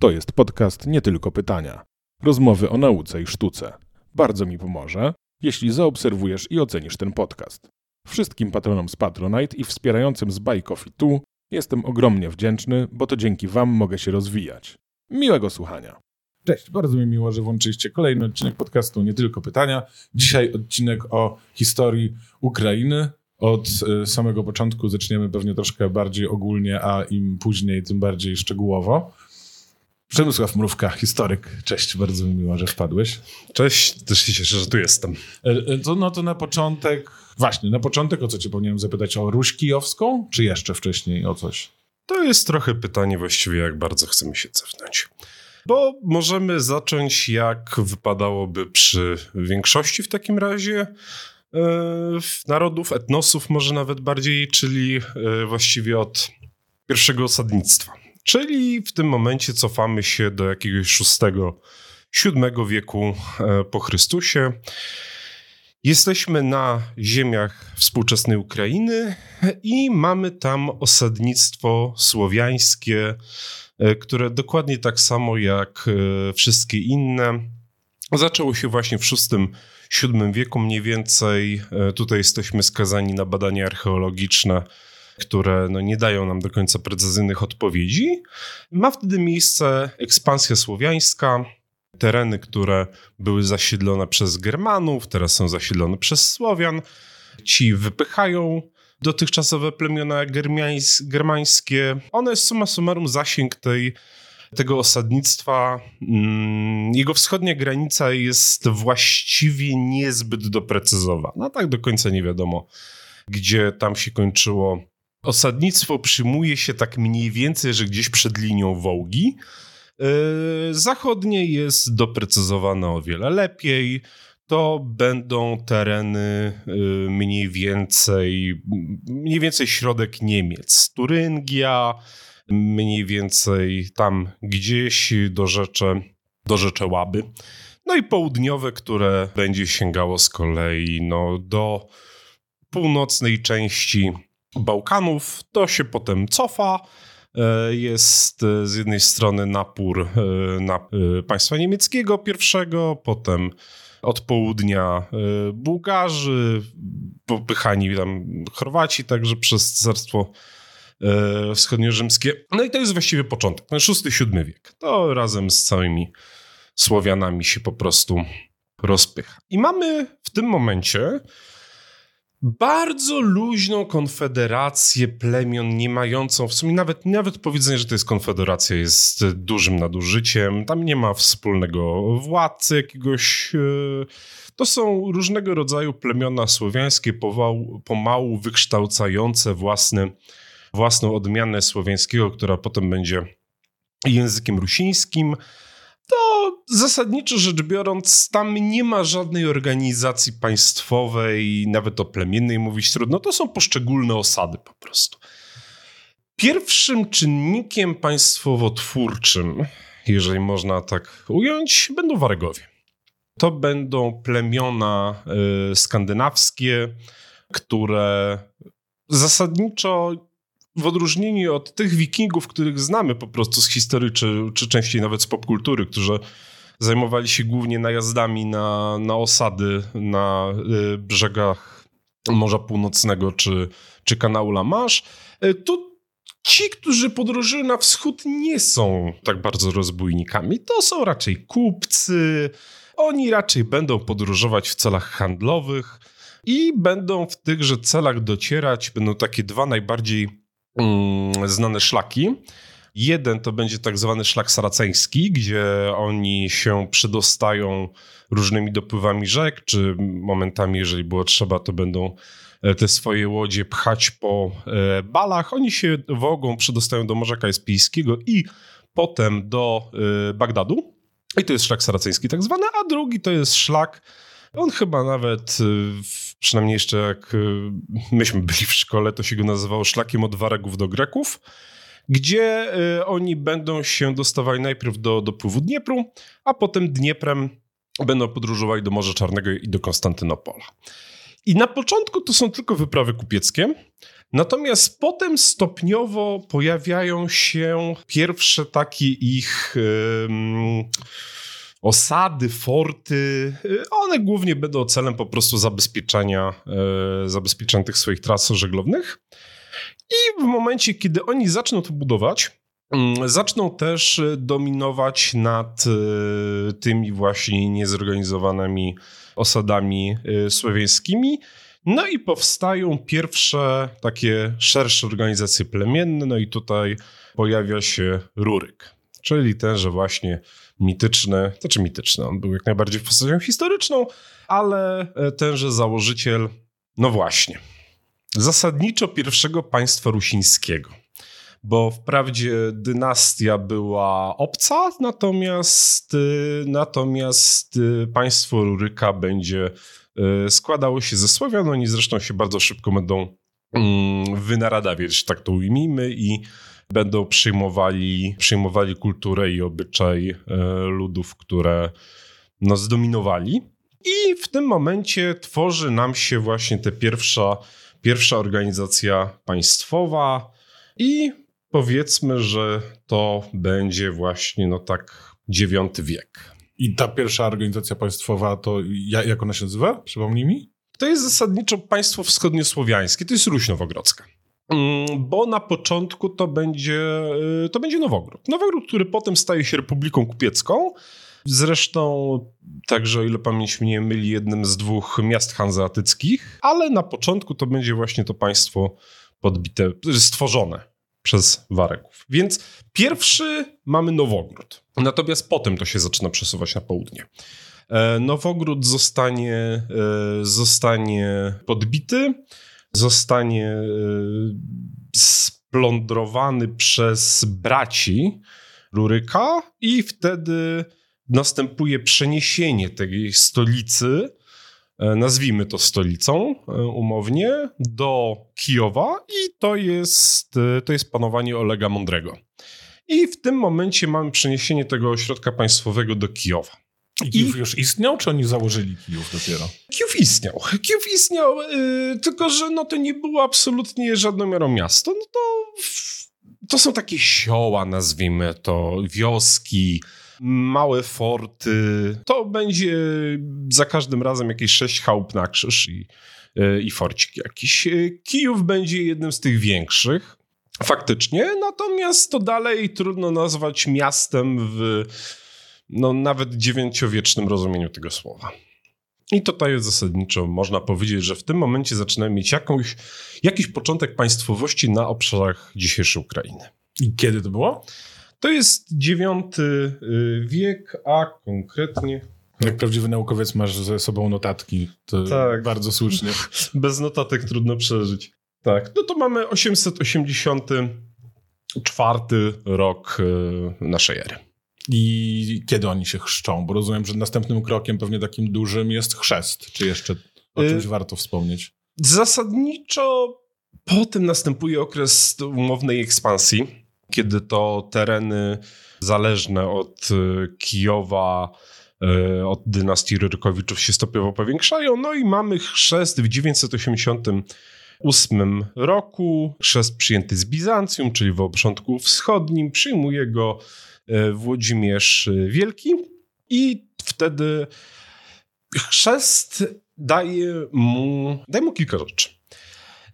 To jest podcast nie tylko pytania. Rozmowy o nauce i sztuce. Bardzo mi pomoże, jeśli zaobserwujesz i ocenisz ten podcast. Wszystkim patronom z Patronite i wspierającym z Buy Coffee Tu jestem ogromnie wdzięczny, bo to dzięki Wam mogę się rozwijać. Miłego słuchania. Cześć, bardzo mi miło, że włączyliście kolejny odcinek podcastu Nie tylko pytania. Dzisiaj odcinek o historii Ukrainy. Od y, samego początku zaczniemy pewnie troszkę bardziej ogólnie, a im później, tym bardziej szczegółowo. Przemysław Mrówka, historyk. Cześć, bardzo mi miło, że wpadłeś. Cześć, też się cieszę, że tu jestem. E, e, To, no to na początek, właśnie, na początek o co cię powinienem zapytać? O Ruś Kijowską, czy jeszcze wcześniej o coś? To jest trochę pytanie właściwie, jak bardzo chcemy się cofnąć. Bo możemy zacząć, jak wypadałoby przy większości w takim razie e, narodów, etnosów może nawet bardziej, czyli właściwie od pierwszego osadnictwa. Czyli w tym momencie cofamy się do jakiegoś VI-VII wieku e, po Chrystusie. Jesteśmy na ziemiach współczesnej Ukrainy i mamy tam osadnictwo słowiańskie, e, które dokładnie tak samo jak e, wszystkie inne zaczęło się właśnie w VI-VII wieku mniej więcej. Tutaj jesteśmy skazani na badania archeologiczne, które no, nie dają nam do końca precyzyjnych odpowiedzi. Ma wtedy miejsce ekspansja słowiańska, tereny, które były zasiedlone przez Germanów, teraz są zasiedlone przez Słowian. Ci wypychają dotychczasowe plemiona germańskie. One summa summarum zasięg tej, tego osadnictwa. mm, Jego wschodnia granica jest właściwie niezbyt doprecyzowana. No tak do końca nie wiadomo, gdzie tam się kończyło. Osadnictwo przyjmuje się tak mniej więcej, że gdzieś przed linią Wołgi. Yy, Zachodnie jest doprecyzowane o wiele lepiej. To będą tereny yy, mniej więcej, mniej więcej środek Niemiec. Turyngia, mniej więcej tam gdzieś do rzecze, do rzecze Łaby. No i południowe, które będzie sięgało z kolei no, do północnej części Bałkanów. To się potem cofa. E, Jest e, z jednej strony napór e, na państwa niemieckiego pierwszego, potem od południa Bułgarzy, popychani tam Chorwaci także przez Cesarstwo Wschodniorzymskie. No i to jest właściwie początek, ten VI-VII wiek. To razem z całymi Słowianami się po prostu rozpycha. I mamy w tym momencie bardzo luźną konfederację plemion, nie mającą w sumie nawet, nawet powiedzenie, że to jest konfederacja jest dużym nadużyciem. Tam nie ma wspólnego władcy jakiegoś. e, To są różnego rodzaju plemiona słowiańskie, pomału, pomału wykształcające własny, własną odmianę słowiańskiego, która potem będzie językiem rusińskim to zasadniczo rzecz biorąc, tam nie ma żadnej organizacji państwowej, nawet o plemiennej mówić trudno. To są poszczególne osady po prostu. Pierwszym czynnikiem państwowo-twórczym, jeżeli można tak ująć, będą Waregowie. To będą plemiona y, skandynawskie, które zasadniczo w odróżnieniu od tych wikingów, których znamy po prostu z historii, czy, czy częściej nawet z popkultury, którzy zajmowali się głównie najazdami na, na osady na y, brzegach Morza Północnego czy, czy kanału La Manche, y, to ci, którzy podróżują na wschód, nie są tak bardzo rozbójnikami. To są raczej kupcy. Oni raczej będą podróżować w celach handlowych i będą w tychże celach docierać. Będą takie dwa najbardziej znane szlaki. Jeden to będzie tak zwany szlak saraceński, gdzie oni się przedostają różnymi dopływami rzek, czy momentami, jeżeli było trzeba, to będą e, te swoje łodzie pchać po e, balach. Oni się wogą przedostają do Morza Kaspijskiego i potem do e, Bagdadu. I to jest szlak saraceński tak zwany, a drugi to jest szlak, on chyba nawet, y, przynajmniej jeszcze jak y, myśmy byli w szkole, to się go nazywało szlakiem od Waregów do Greków, gdzie y, oni będą się dostawali najpierw do dopływu Dniepru, a potem Dnieprem będą podróżowali do Morza Czarnego i do Konstantynopola. I na początku to są tylko wyprawy kupieckie, natomiast potem stopniowo pojawiają się pierwsze takie ich osady, forty. One głównie będą celem po prostu zabezpieczenia, e, zabezpieczenia tych swoich tras żeglownych. I w momencie, kiedy oni zaczną to budować, mm, zaczną też dominować nad tymi właśnie niezorganizowanymi osadami y, słowiańskimi. No i powstają pierwsze takie szersze organizacje plemienne, no i tutaj pojawia się Ruryk, czyli tenże właśnie mityczny, to znaczy mityczny, on był jak najbardziej postacią historyczną, ale e, tenże założyciel, no właśnie, zasadniczo pierwszego państwa rusińskiego bo wprawdzie dynastia była obca, natomiast, y, natomiast y, państwo Ruryka będzie y, składało się ze Słowian. Oni zresztą się bardzo szybko będą mm, wynaradawiać, tak to ujmijmy, i będą przyjmowali, przyjmowali kulturę i obyczaj ludów, które no, zdominowali. I w tym momencie tworzy nam się właśnie ta pierwsza, pierwsza organizacja państwowa i powiedzmy, że to będzie właśnie no tak dziewiąty wiek. I ta pierwsza organizacja państwowa, to jak ona się nazywa? Przypomnij mi. To jest zasadniczo państwo wschodniosłowiańskie, to jest Ruś Nowogrodzka. Mm, bo na początku to będzie, y, to będzie Nowogród. Nowogród, który potem staje się Republiką Kupiecką. Zresztą, także o ile pamięć mnie myli, jednym z dwóch miast hanzeatyckich, ale na początku to będzie właśnie to państwo podbite, stworzone przez Wareków. Więc pierwszy mamy Nowogród, natomiast potem to się zaczyna przesuwać na południe. E, Nowogród zostanie, e, zostanie podbity, zostanie e, splądrowany przez braci Ruryka i wtedy następuje przeniesienie tej stolicy E, nazwijmy to stolicą e, umownie, do Kijowa i to jest, to jest panowanie Olega Mądrego. I w tym momencie mamy przeniesienie tego ośrodka państwowego do Kijowa. I Kijów I... już istniał, czy oni założyli Kijów dopiero? Kijów istniał. Kijów istniał, yy, tylko że no to nie było absolutnie żadną miarą miasto. No to, to są takie sioła, nazwijmy to, wioski, małe forty. To będzie za każdym razem jakieś sześć chałup na krzyż i, e, i forcik jakiś. E, Kijów będzie jednym z tych większych. Faktycznie, natomiast to dalej trudno nazwać miastem w no, nawet dziewięciowiecznym rozumieniu tego słowa. I tutaj jest zasadniczo można powiedzieć, że w tym momencie zaczynamy mieć jakąś, jakiś początek państwowości na obszarach dzisiejszej Ukrainy. I kiedy to było? To jest IX y, wiek, a konkretnie. Jak prawdziwy naukowiec masz ze sobą notatki, to tak. bardzo słusznie. Bez notatek trudno przeżyć. Tak, no to mamy 884 rok y, naszej ery. I kiedy oni się chrzczą? Bo rozumiem, że następnym krokiem pewnie takim dużym jest chrzest. Czy jeszcze o czymś y warto wspomnieć? Zasadniczo potem następuje okres umownej ekspansji kiedy to tereny zależne od y, Kijowa, y, od dynastii Ryrykowiczów się stopniowo powiększają. No i mamy chrzest w 988 roku. Chrzest przyjęty z Bizancjum, czyli w obrządku wschodnim. Przyjmuje go y, Włodzimierz Wielki i wtedy chrzest daje mu, daje mu kilka rzeczy.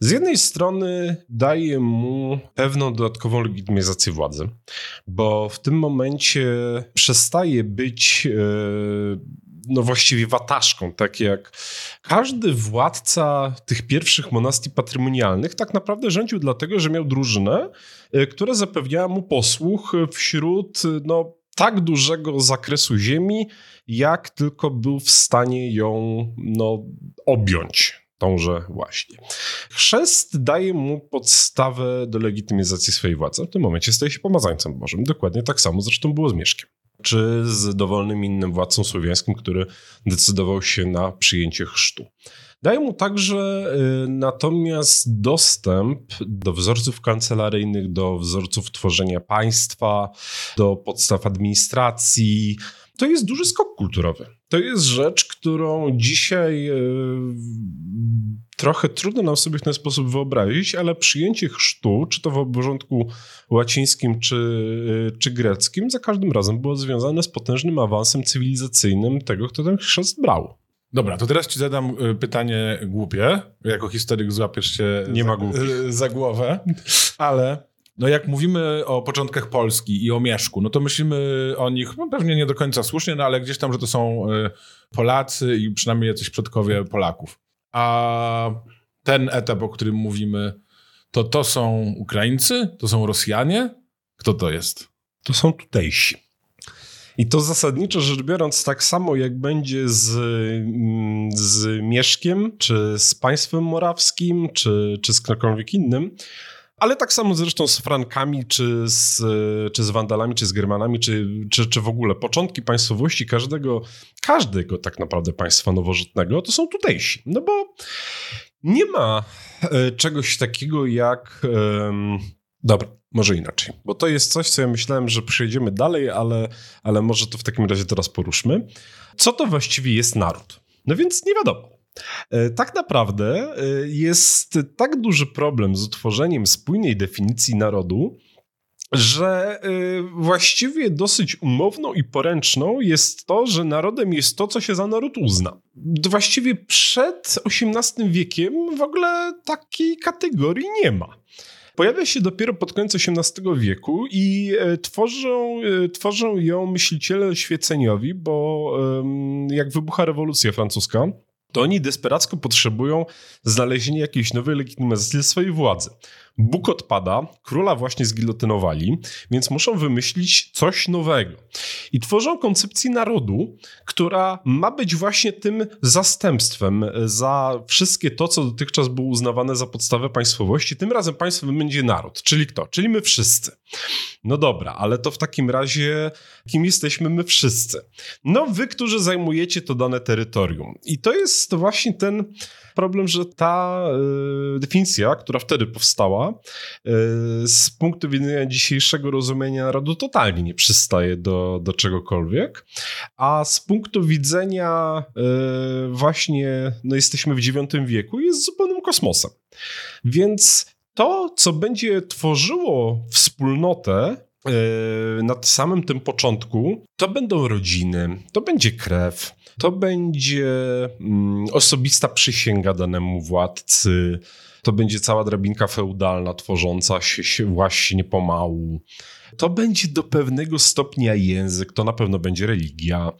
Z jednej strony daje mu pewną dodatkową legitymizację władzy, bo w tym momencie przestaje być e, no właściwie wataszką, tak jak każdy władca tych pierwszych monastii patrymonialnych tak naprawdę rządził dlatego, że miał drużynę, e, która zapewniała mu posłuch wśród no, tak dużego zakresu ziemi, jak tylko był w stanie ją no, objąć tąże właśnie. Chrzest daje mu podstawę do legitymizacji swojej władzy. W tym momencie staje się pomazańcem Bożym. Dokładnie tak samo zresztą było z Mieszkiem. Czy z dowolnym innym władcą słowiańskim, który decydował się na przyjęcie chrztu. Daje mu także y, natomiast dostęp do wzorców kancelaryjnych, do wzorców tworzenia państwa, do podstaw administracji. To jest duży skok kulturowy. To jest rzecz, którą dzisiaj e, trochę trudno nam sobie w ten sposób wyobrazić, ale przyjęcie chrztu, czy to w obrządku łacińskim, czy, e, czy greckim, za każdym razem było związane z potężnym awansem cywilizacyjnym tego, kto ten chrzest brał. Dobra, to teraz ci zadam e, pytanie głupie. Jako historyk złapiesz się Nie ma za, za głowę, ale no jak mówimy o początkach Polski i o Mieszku, no to myślimy o nich, no pewnie nie do końca słusznie, no ale gdzieś tam, że to są y, Polacy i przynajmniej jacyś przodkowie Polaków. A ten etap, o którym mówimy, to to są Ukraińcy? To są Rosjanie? Kto to jest? To są tutejsi. I to zasadniczo rzecz biorąc, tak samo jak będzie z, mm, z Mieszkiem, czy z państwem morawskim, czy, czy z kimkolwiek innym, ale tak samo zresztą z Frankami, czy z, czy z Wandalami, czy z Germanami, czy, czy, czy w ogóle początki państwowości każdego, każdego tak naprawdę państwa nowożytnego to są tutejsi. No bo nie ma e, czegoś takiego jak. dobra, może inaczej, bo to jest coś, co ja myślałem, że przejdziemy dalej, ale, ale może to w takim razie teraz poruszmy. Co to właściwie jest naród? No więc nie wiadomo. E, tak naprawdę e, jest tak duży problem z utworzeniem spójnej definicji narodu, że e, właściwie dosyć umowną i poręczną jest to, że narodem jest to, co się za naród uzna. Właściwie przed XVIII wiekiem w ogóle takiej kategorii nie ma. Pojawia się dopiero pod koniec XVIII wieku i tworzą, tworzą ją myśliciele świeceniowi, bo jak wybucha rewolucja francuska, to oni desperacko potrzebują znalezienia jakiejś nowej legitymacji dla swojej władzy. Bóg odpada, króla właśnie zgilotynowali, więc muszą wymyślić coś nowego. I tworzą koncepcję narodu, która ma być właśnie tym zastępstwem za wszystkie to, co dotychczas było uznawane za podstawę państwowości. Tym razem państwem będzie naród, czyli kto? Czyli my wszyscy. No dobra, ale to w takim razie kim jesteśmy my wszyscy? No wy, którzy zajmujecie to dane terytorium. I to jest właśnie ten problem, że ta y, definicja, która wtedy powstała, y, z punktu widzenia dzisiejszego rozumienia narodu totalnie nie przystaje do, do czegokolwiek, a z punktu widzenia y, właśnie, no jesteśmy w IX wieku, jest zupełnym kosmosem. Więc to, co będzie tworzyło wspólnotę, na samym tym początku, to będą rodziny, to będzie krew, to będzie mm, osobista przysięga danemu władcy, to będzie cała drabinka feudalna tworząca się właśnie pomału. To będzie do pewnego stopnia język, to na pewno będzie religia.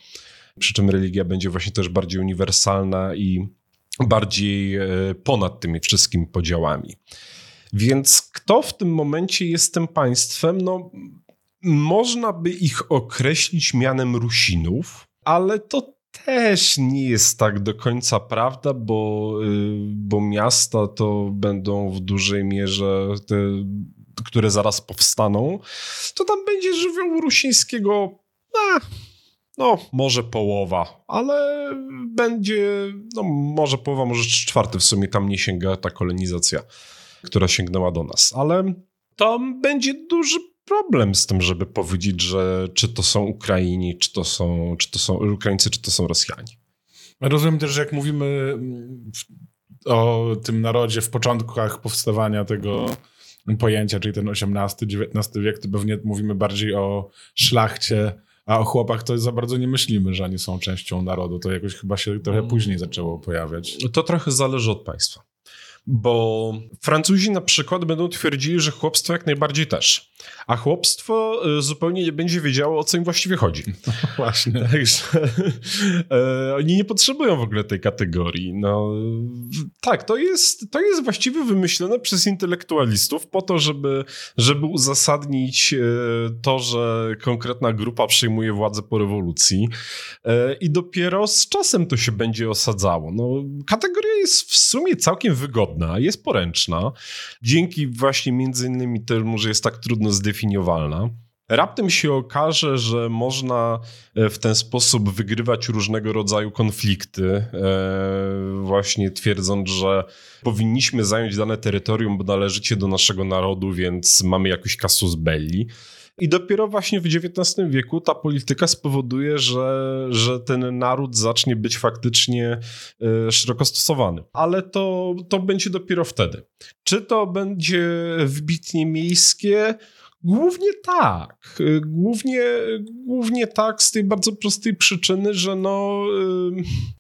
Przy czym religia będzie właśnie też bardziej uniwersalna i bardziej e, ponad tymi wszystkimi podziałami. Więc kto w tym momencie jest tym państwem? No, można by ich określić mianem Rusinów, ale to też nie jest tak do końca prawda, bo, y, bo miasta to będą w dużej mierze te, które zaraz powstaną. To tam będzie żywiołu rusińskiego, a, no może połowa, ale będzie, no może połowa, może czwarty w sumie tam nie sięga ta kolonizacja, która sięgnęła do nas, ale tam będzie duży problem z tym, żeby powiedzieć, że czy to są Ukraini, czy to są, czy to są Ukraińcy, czy to są Rosjanie. Rozumiem też, że jak mówimy mm, o tym narodzie w początkach powstawania tego pojęcia, czyli ten XVIII-XIX wiek, to pewnie mówimy bardziej o szlachcie, a o chłopach to za bardzo nie myślimy, że oni są częścią narodu. To jakoś chyba się trochę mm. później zaczęło pojawiać. To trochę zależy od państwa. Bo Francuzi na przykład będą twierdzili, że chłopstwo jak najbardziej też. A chłopstwo e, zupełnie nie będzie wiedziało, o co im właściwie chodzi. No, właśnie. Także e, oni nie potrzebują w ogóle tej kategorii. No, tak, to jest, to jest właściwie wymyślone przez intelektualistów po to, żeby, żeby uzasadnić e, to, że konkretna grupa przejmuje władzę po rewolucji i dopiero z czasem to się będzie osadzało. No, kategoria jest w sumie całkiem wygodna, jest poręczna. Dzięki właśnie między innymi temu, że jest tak trudno zdefiniowalna. Raptem się okaże, że można e, w ten sposób wygrywać różnego rodzaju konflikty, e, właśnie twierdząc, że powinniśmy zająć dane terytorium, bo należycie do naszego narodu, więc mamy jakiś kasus belli. I dopiero właśnie w XIX wieku ta polityka spowoduje, że, że ten naród zacznie być faktycznie y, szeroko stosowany. Ale to, to będzie dopiero wtedy. Czy to będzie wbitnie miejskie? Głównie tak. Głównie, głównie tak z tej bardzo prostej przyczyny, że no,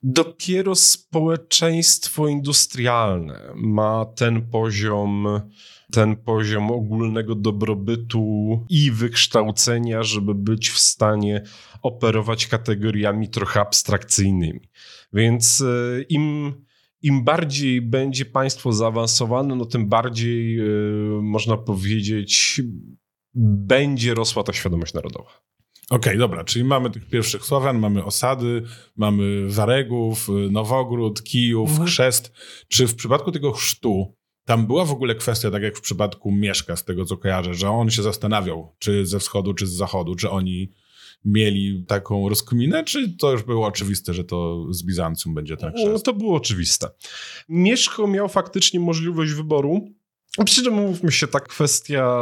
dopiero społeczeństwo industrialne ma ten poziom ten poziom ogólnego dobrobytu i wykształcenia, żeby być w stanie operować kategoriami trochę abstrakcyjnymi. Więc e, im, im bardziej będzie państwo zaawansowane, no tym bardziej, e, można powiedzieć, będzie rosła ta świadomość narodowa. Okej, okay, dobra, czyli mamy tych pierwszych Słowian, mamy osady, mamy Waregów, Nowogród, Kijów, mhm. Chrzest. Czy w przypadku tego chrztu tam była w ogóle kwestia, tak jak w przypadku Mieszka, z tego co kojarzę, że on się zastanawiał, czy ze wschodu, czy z zachodu, czy oni mieli taką rozkminę, czy to już było oczywiste, że to z Bizancjum będzie chrzest? No, to było oczywiste. Mieszko miał faktycznie możliwość wyboru, przy czym mówmy się, ta kwestia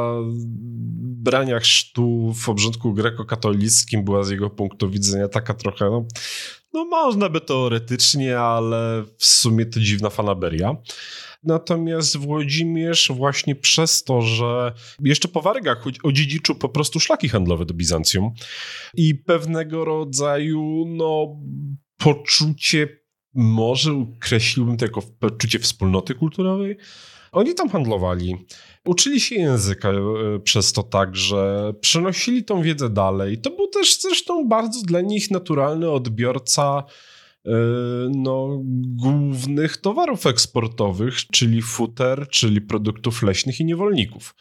brania chrztu w obrządku grekokatolickim była z jego punktu widzenia taka trochę, no, no można by teoretycznie, ale w sumie to dziwna fanaberia. Natomiast Włodzimierz właśnie przez to, że jeszcze po Wargach odziedziczył po prostu szlaki handlowe do Bizancjum i pewnego rodzaju no, poczucie, może określiłbym to jako poczucie wspólnoty kulturowej, oni tam handlowali. Uczyli się języka e, przez to tak, że przenosili tą wiedzę dalej. To był też zresztą bardzo dla nich naturalny odbiorca no, głównych towarów eksportowych, czyli futer, czyli produktów leśnych i niewolników.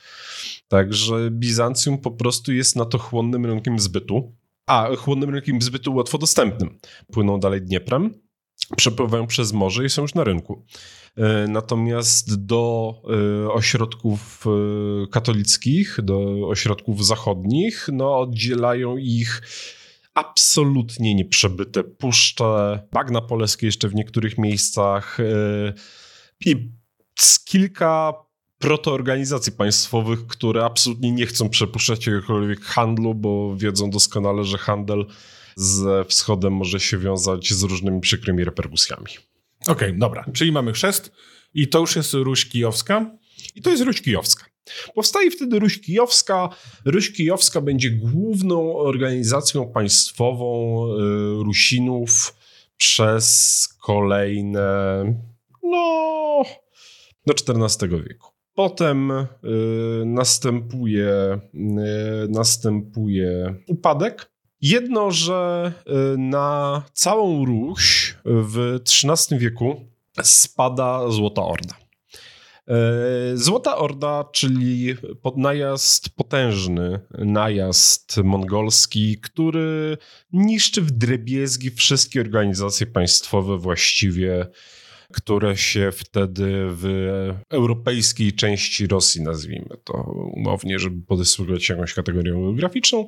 Także Bizancjum po prostu jest na to chłonnym rynkiem zbytu, a chłonnym rynkiem zbytu łatwo dostępnym. Płyną dalej Dnieprem, przepływają przez morze i są już na rynku. E, natomiast do e, ośrodków e, katolickich, do ośrodków zachodnich, no oddzielają ich absolutnie nieprzebyte puszcze, bagna polskie jeszcze w niektórych miejscach i kilka protoorganizacji państwowych, które absolutnie nie chcą przepuszczać jakiegokolwiek handlu, bo wiedzą doskonale, że handel ze wschodem może się wiązać z różnymi przykrymi reperkusjami. Okej, okay, dobra. Czyli mamy chrzest i to już jest Ruś Kijowska? I to jest Ruś Kijowska. Powstaje wtedy Ruś Kijowska. Ruś Kijowska będzie główną organizacją państwową y, Rusinów przez kolejne, no, do XIV wieku. Potem y, następuje, y, następuje upadek Jedno, że na całą Ruś w XIII wieku spada Złota Orda. Y, Złota Orda, czyli najazd potężny, najazd mongolski, który niszczy w drebiezgi wszystkie organizacje państwowe właściwie, które się wtedy w europejskiej części Rosji, nazwijmy to umownie, żeby podysługiwać jakąś kategorią geograficzną,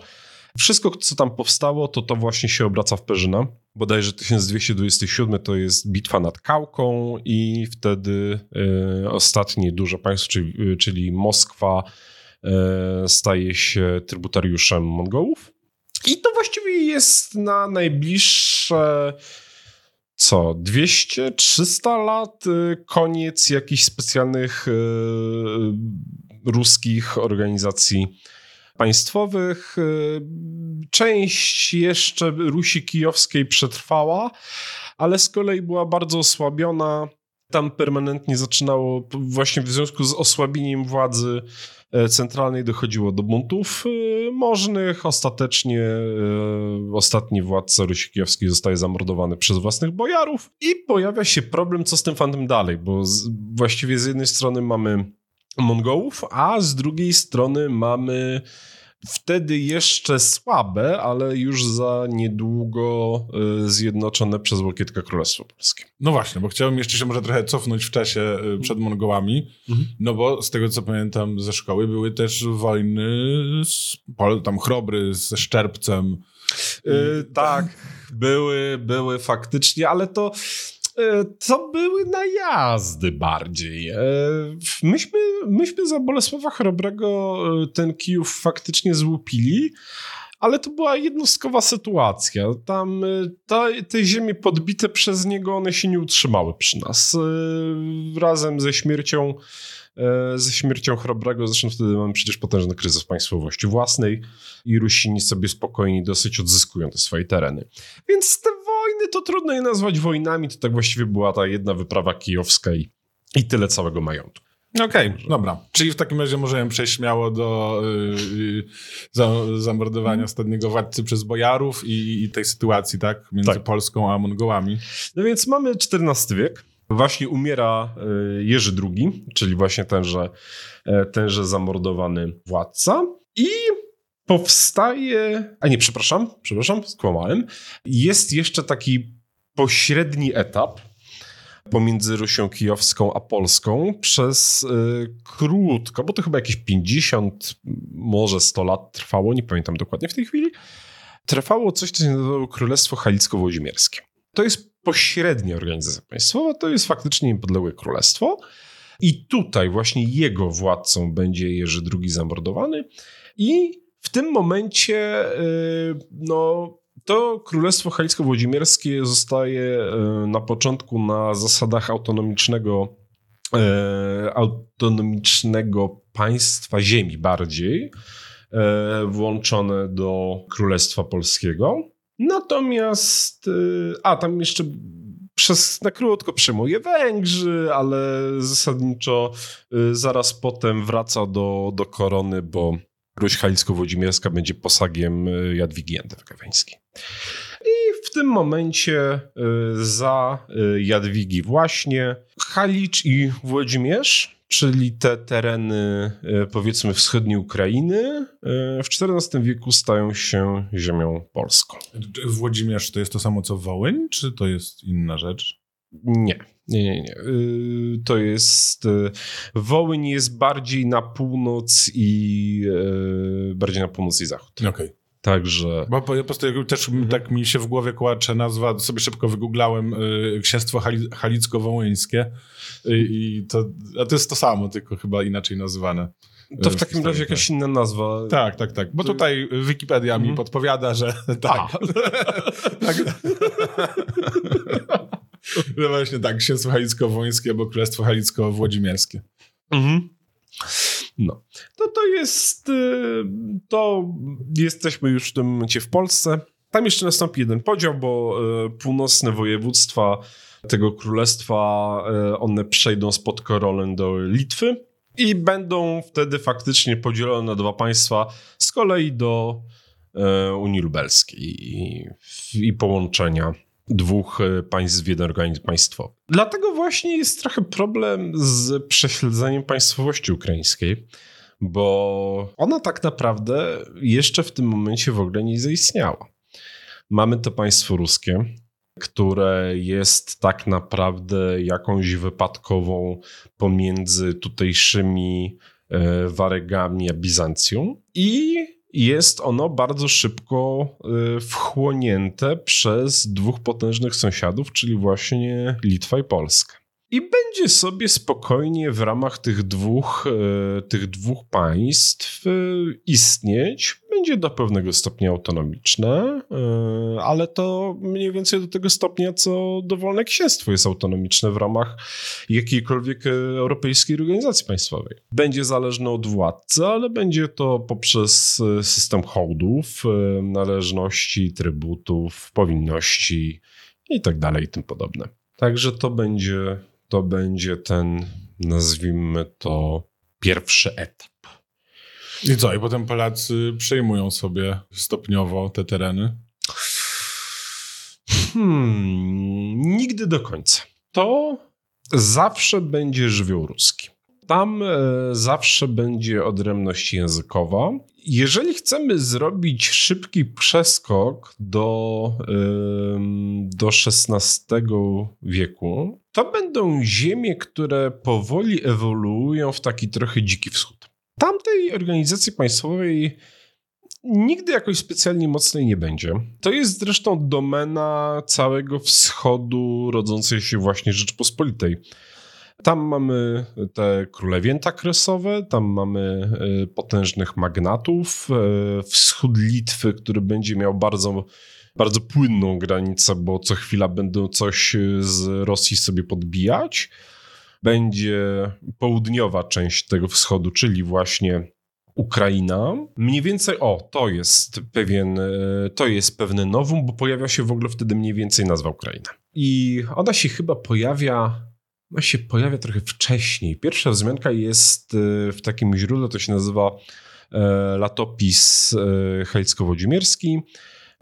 wszystko, co tam powstało, to to właśnie się obraca w Perzyna. Bodajże 1227 to jest bitwa nad Kałką i wtedy y, ostatnie duże państwo, czyli, y, czyli Moskwa, y, staje się trybutariuszem Mongołów. I to właściwie jest na najbliższe co, 200, 300 lat koniec jakichś specjalnych ruskich organizacji państwowych. Y, część jeszcze Rusi Kijowskiej przetrwała, ale z kolei była bardzo osłabiona. Tam permanentnie zaczynało, właśnie w związku z osłabieniem władzy e, centralnej dochodziło do buntów e, możnych. Ostatecznie e, ostatni władca Rusi Kijowskiej zostaje zamordowany przez własnych bojarów i pojawia się problem, co z tym fantem dalej, bo właściwie z jednej strony mamy Mongołów, a z drugiej strony mamy wtedy jeszcze słabe, ale już za niedługo y, zjednoczone przez Łokietka Królestwo Polskie. No właśnie, bo chciałbym jeszcze się może trochę cofnąć w czasie y, przed Mongołami, mhm. no bo z tego co pamiętam ze szkoły były też wojny z, tam Chrobry ze Szczerbcem. Yy, tak, były, były faktycznie, ale to to były najazdy bardziej. E, myśmy, myśmy za Bolesława Chrobrego e, ten Kijów faktycznie złupili, ale to była jednostkowa sytuacja. Tam ta, te ziemie podbite przez niego, one się nie utrzymały przy nas. Razem ze śmiercią ze śmiercią Chrobrego, zresztą wtedy mamy przecież potężny kryzys państwowości własnej i Rusini sobie spokojnie dosyć odzyskują te swoje tereny. Więc te wojny to trudno je nazwać wojnami, to tak właściwie była ta jedna wyprawa kijowska i, i tyle całego majątku. Okej, okay, dobra. Czyli w takim razie możemy przejść śmiało do yy, za, zamordowania ostatniego władcy przez bojarów i, i, tej sytuacji, tak? Między tak. Polską a Mongołami. No więc mamy XIV wiek. Właśnie umiera y, Jerzy II, czyli właśnie tenże, e, tenże zamordowany władca. I powstaje. A nie, przepraszam, przepraszam, skłamałem. Jest jeszcze taki pośredni etap pomiędzy Rusią Kijowską a Polską przez y, krótko, bo to chyba jakieś 50, może 100 lat trwało, nie pamiętam dokładnie w tej chwili. Trwało coś, co się nazywało Królestwo Halicko-Włodzimierskie. To jest pośrednia organizacja państwowa, to jest faktycznie niepodległe królestwo. I tutaj właśnie jego władcą będzie Jerzy II zamordowany i w tym momencie y, no, to Królestwo Halicko-Włodzimierskie zostaje y, na początku na zasadach autonomicznego, y, autonomicznego państwa ziemi bardziej włączone do Królestwa Polskiego. Natomiast, a tam jeszcze przez na krótko przyjmuje Węgrzy, ale zasadniczo zaraz potem wraca do, do korony, bo Ruś Halicko-Włodzimierska będzie posagiem y, Jadwigi Jędrgaweńskiej. I w tym momencie y, za y, Jadwigi właśnie Halicz i Włodzimierz, czyli te tereny powiedzmy wschodniej Ukrainy w XIV wieku stają się ziemią polską. Włodzimierz to jest to samo co Wołyń, czy to jest inna rzecz? Nie. Nie, nie, nie. Y, to jest. Y, Wołyń jest bardziej na północ i. Y, bardziej na północ i zachód. Okej. Okay. Także. Bo po prostu też mhm. tak mi się w głowie kłacze nazwa, sobie szybko wygooglałem y, Księstwo Halicko-Wołyńskie y, i to, a to jest to samo, tylko chyba inaczej nazywane. To w takim razie jakaś inna nazwa. Tak, tak, tak. Bo tutaj Wikipedia mi mhm. podpowiada, że tak. tak. No właśnie tak, księstwo halicko-wołyńskie albo królestwo halicko-włodzimierskie. Mhm. No, to to jest, y, to jesteśmy już w tym momencie w Polsce. Tam jeszcze nastąpi jeden podział, bo y, północne województwa tego królestwa, y, one przejdą spod koronę do Litwy i będą wtedy faktycznie podzielone na dwa państwa, z kolei do Unii Lubelskiej i, i połączenia dwóch e, państw w jeden organizm państwowy. Dlatego właśnie jest trochę problem z prześledzeniem państwowości ukraińskiej, bo ona tak naprawdę jeszcze w tym momencie w ogóle nie zaistniała. Mamy to państwo ruskie, które jest tak naprawdę jakąś wypadkową pomiędzy tutejszymi e, Waregami a Bizancją i jest ono bardzo szybko y, wchłonięte przez dwóch potężnych sąsiadów, czyli właśnie Litwa i Polskę i będzie sobie spokojnie w ramach tych dwóch, e, tych dwóch państw e, istnieć. Będzie do pewnego stopnia autonomiczne, e, ale to mniej więcej do tego stopnia, co dowolne księstwo jest autonomiczne w ramach jakiejkolwiek europejskiej organizacji państwowej. Będzie zależne od władcy, ale będzie to poprzez system hołdów, należności, trybutów, powinności i tak dalej i tym podobne. Także to będzie to będzie ten, nazwijmy to, pierwszy etap. I co? I potem Polacy przejmują sobie stopniowo te tereny? Hmm, nigdy do końca. To zawsze będzie żywioł ruski. Tam e, zawsze będzie odrębność językowa. Jeżeli chcemy zrobić szybki przeskok do, do XVI wieku, to będą ziemie, które powoli ewoluują w taki trochę dziki wschód. Tamtej organizacji państwowej nigdy jakoś specjalnie mocnej nie będzie. To jest zresztą domena całego wschodu rodzącej się właśnie Rzeczpospolitej. Tam mamy te królewięta kresowe, tam mamy e, potężnych magnatów, e, wschód Litwy, który będzie miał bardzo, bardzo płynną granicę, bo co chwila będą coś z Rosji sobie podbijać. Będzie południowa część tego wschodu, czyli właśnie Ukraina. Mniej więcej, o, to jest pewien, e, to jest pewne nowum, bo pojawia się w ogóle wtedy mniej więcej nazwa Ukraina. I ona się chyba pojawia, ona się pojawia trochę wcześniej. Pierwsza wzmianka jest e, w takim źródle, to się nazywa e, Latopis Hejcko-Wodzimierski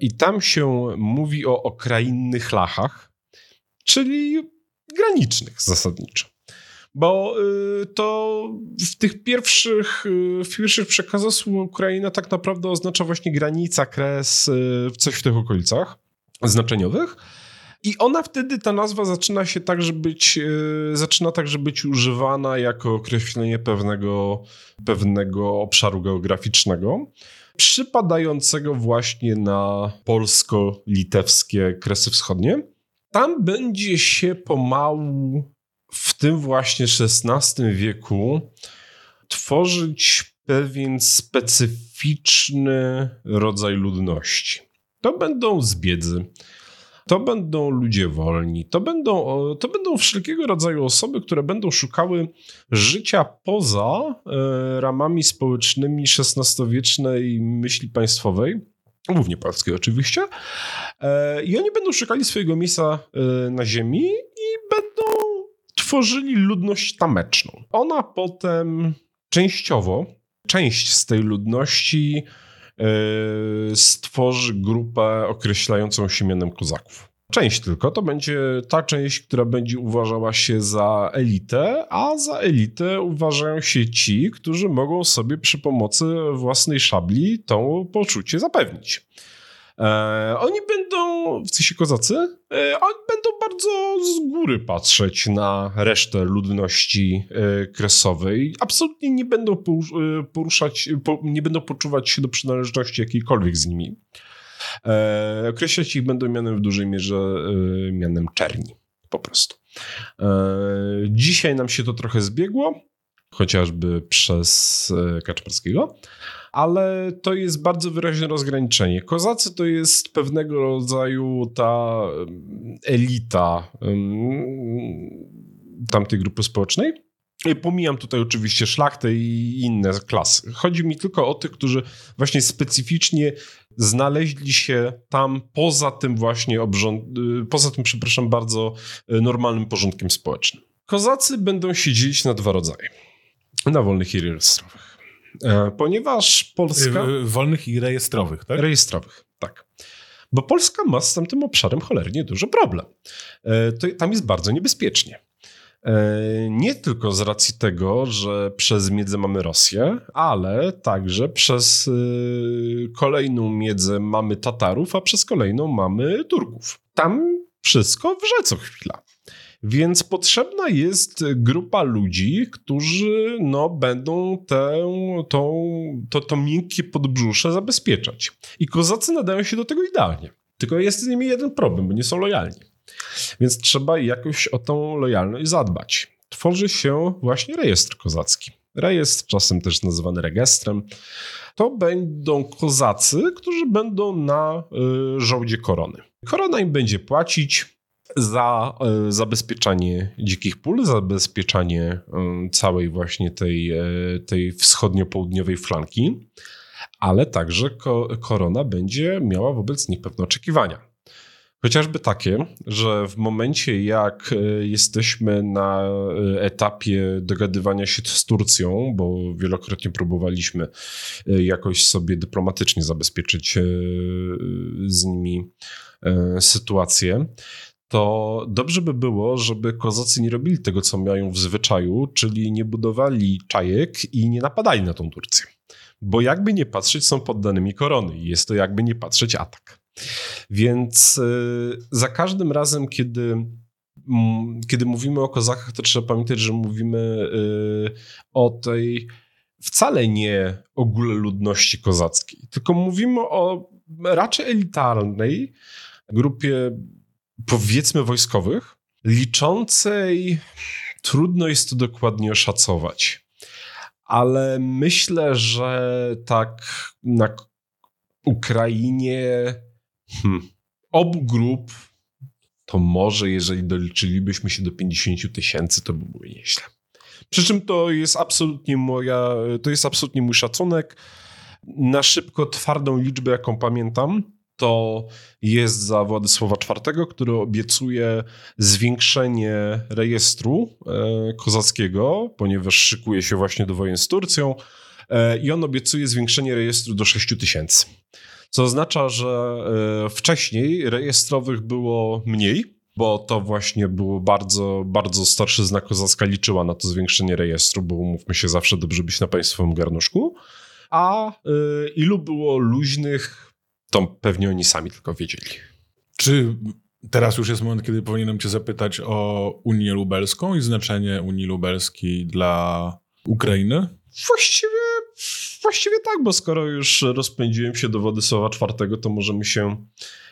i tam się mówi o okrainnych lachach, czyli granicznych zasadniczo. Bo y, to w tych pierwszych, y, w pierwszych przekazach Ukraina tak naprawdę oznacza właśnie granica, kres, y, coś w tych okolicach znaczeniowych. I ona wtedy, ta nazwa zaczyna się także być, zaczyna także być używana jako określenie pewnego, pewnego obszaru geograficznego, przypadającego właśnie na polsko-litewskie kresy wschodnie. Tam będzie się pomału w tym właśnie XVI wieku tworzyć pewien specyficzny rodzaj ludności. To będą zbiedzy, to będą ludzie wolni, to będą, to będą wszelkiego rodzaju osoby, które będą szukały życia poza e, ramami społecznymi XVI-wiecznej myśli państwowej, głównie polskiej oczywiście, e, i oni będą szukali swojego miejsca e, na ziemi i będą tworzyli ludność tameczną. Ona potem częściowo, część z tej ludności stworzy grupę określającą się mianem kozaków. Część tylko to będzie ta część, która będzie uważała się za elitę, a za elitę uważają się ci, którzy mogą sobie przy pomocy własnej szabli to poczucie zapewnić. E, oni będą, w sensie kozacy, e, oni będą bardzo z góry patrzeć na resztę ludności e, kresowej. Absolutnie nie będą e, poruszać, po, nie będą poczuwać się do przynależności jakiejkolwiek z nimi. E, określać ich będą mianem w dużej mierze e, mianem czerni, po prostu. Dzisiaj nam się to trochę zbiegło, chociażby przez Kaczmarskiego ale to jest bardzo wyraźne rozgraniczenie. Kozacy to jest pewnego rodzaju ta elita tamtej grupy społecznej. I pomijam tutaj oczywiście szlachtę i inne klasy. Chodzi mi tylko o tych, którzy właśnie specyficznie znaleźli się tam poza tym właśnie obrząd, y, poza tym, przepraszam bardzo, y, normalnym porządkiem społecznym. Kozacy będą się dzielić na dwa rodzaje. Na wolnych i rejestrowych. E, ponieważ Polska. Wolnych i rejestrowych, tak? Rejestrowych, tak. Bo Polska ma z tamtym obszarem cholernie duży problem. E, to, tam jest bardzo niebezpiecznie. E, nie tylko z racji tego, że przez miedzę mamy Rosję, ale także przez kolejną miedzę mamy Tatarów, a przez kolejną mamy Turków. Tam wszystko wrze co chwila. Więc potrzebna jest grupa ludzi, którzy no, będą tę, tą, to, to miękkie podbrzusze zabezpieczać. I kozacy nadają się do tego idealnie. Tylko jest z nimi jeden problem, bo nie są lojalni. Więc trzeba jakoś o tą lojalność zadbać. Tworzy się właśnie rejestr kozacki. Rejestr, czasem też nazywany rejestrem. To będą kozacy, którzy będą na y, żołdzie korony. Korona im będzie płacić za e, zabezpieczanie dzikich pól, zabezpieczanie e, całej właśnie tej, e, tej wschodnio-południowej flanki, ale także korona będzie miała wobec nich pewne oczekiwania. Chociażby takie, że w momencie jak jesteśmy na etapie dogadywania się z Turcją, bo wielokrotnie próbowaliśmy jakoś sobie dyplomatycznie zabezpieczyć z nimi sytuację, to dobrze by było, żeby kozacy nie robili tego, co mają w zwyczaju, czyli nie budowali czajek i nie napadali na tą Turcję. Bo jakby nie patrzeć, są poddanymi korony i jest to jakby nie patrzeć atak. Więc yy, za każdym razem, kiedy, mm, kiedy mówimy o kozakach, to trzeba pamiętać, że mówimy yy, o tej wcale nie ogóle ludności kozackiej, tylko mówimy o raczej elitarnej grupie, powiedzmy, wojskowych, liczącej, trudno jest to dokładnie oszacować, ale myślę, że tak na Ukrainie hmm, obu grup to może jeżeli doliczylibyśmy się do 50 tysięcy, to by było nieźle. Przy czym to jest absolutnie moja, to jest absolutnie mój szacunek. Na szybko twardą liczbę, jaką pamiętam, to jest za Władysława IV, który obiecuje zwiększenie rejestru e, kozackiego, ponieważ szykuje się właśnie do wojen z Turcją e, i on obiecuje zwiększenie rejestru do 6 tysięcy. Co oznacza, że e, wcześniej rejestrowych było mniej, bo to właśnie było bardzo, bardzo starszyzna kozacka liczyła na to zwiększenie rejestru, bo umówmy się zawsze dobrze być na państwowym garnuszku. A ilu było luźnych, to pewnie oni sami tylko wiedzieli. Czy teraz już jest moment, kiedy powinienem cię zapytać o Unię Lubelską i znaczenie Unii Lubelskiej dla Ukrainy? Właściwie, właściwie tak, bo skoro już rozpędziłem się do Władysława IV, to możemy się,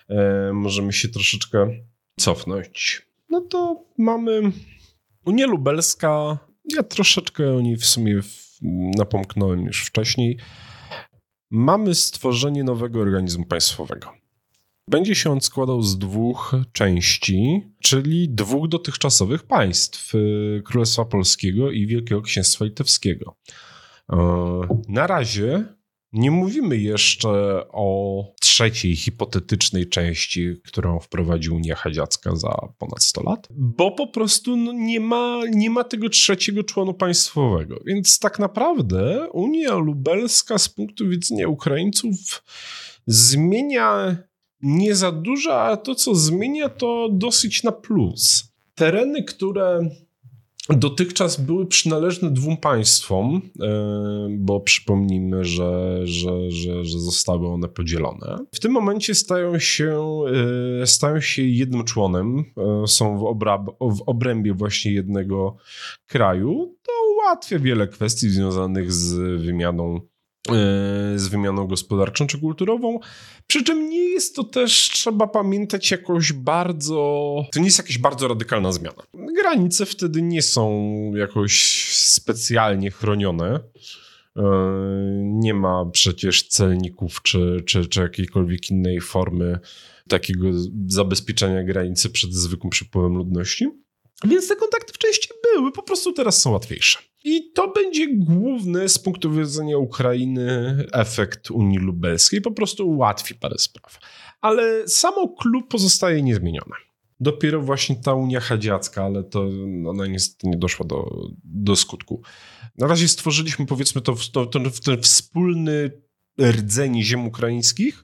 e, możemy się troszeczkę cofnąć. No to mamy Unię Lubelska. Ja troszeczkę o niej w sumie napomknąłem już wcześniej. Mamy stworzenie nowego organizmu państwowego. Będzie się on składał z dwóch części, czyli dwóch dotychczasowych państw y, Królestwa Polskiego i Wielkiego Księstwa Litewskiego. E, na razie nie mówimy jeszcze o trzeciej hipotetycznej części, którą wprowadził Unia Hadziacka za ponad 100 lat, bo po prostu no, nie, ma, nie ma tego trzeciego członu państwowego. Więc tak naprawdę Unia Lubelska z punktu widzenia Ukraińców zmienia nie za dużo, a to co zmienia to dosyć na plus. Tereny, które dotychczas były przynależne dwóm państwom, e, bo przypomnijmy, że, że, że, że zostały one podzielone. W tym momencie stają się, e, stają się jednym członem, e, są w, obrab, w obrębie właśnie jednego kraju. To ułatwia wiele kwestii związanych z wymianą z wymianą gospodarczą czy kulturową. Przy czym nie jest to też, trzeba pamiętać, jakoś bardzo. To nie jest jakaś bardzo radykalna zmiana. Granice wtedy nie są jakoś specjalnie chronione. E, nie ma przecież celników czy, czy, czy jakiejkolwiek innej formy takiego zabezpieczenia granicy przed zwykłym przepływem ludności. Więc te kontakty wcześniej były, po prostu teraz są łatwiejsze. I to będzie główny z punktu widzenia Ukrainy efekt Unii Lubelskiej. Po prostu ułatwi parę spraw. Ale samo klub pozostaje niezmienione. Dopiero właśnie ta Unia Hadziacka, ale to ona niestety nie doszła do, do skutku. Na razie stworzyliśmy powiedzmy to, to, to, ten wspólny rdzeń ziem ukraińskich,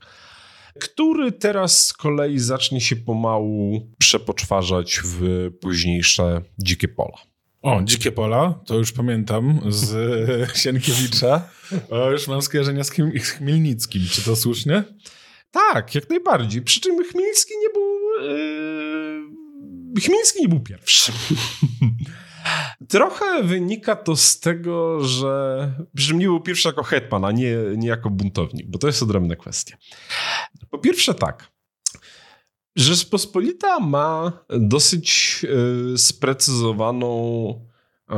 który teraz z kolei zacznie się pomału przepoczwarzać w późniejsze dzikie pola. O, Dzikie Pola, to już pamiętam z Sienkiewicza. O, już mam skojarzenia z, Chmielnickim. Czy to słusznie? Tak, jak najbardziej. Przy czym Chmielnicki nie był... Yy... Chmielnicki nie był pierwszy. Trochę wynika to z tego, że przy nie był pierwszy jako hetman, a nie, nie jako buntownik, bo to jest odrębna kwestia. Po pierwsze tak, Rzeczpospolita ma dosyć y, sprecyzowaną y,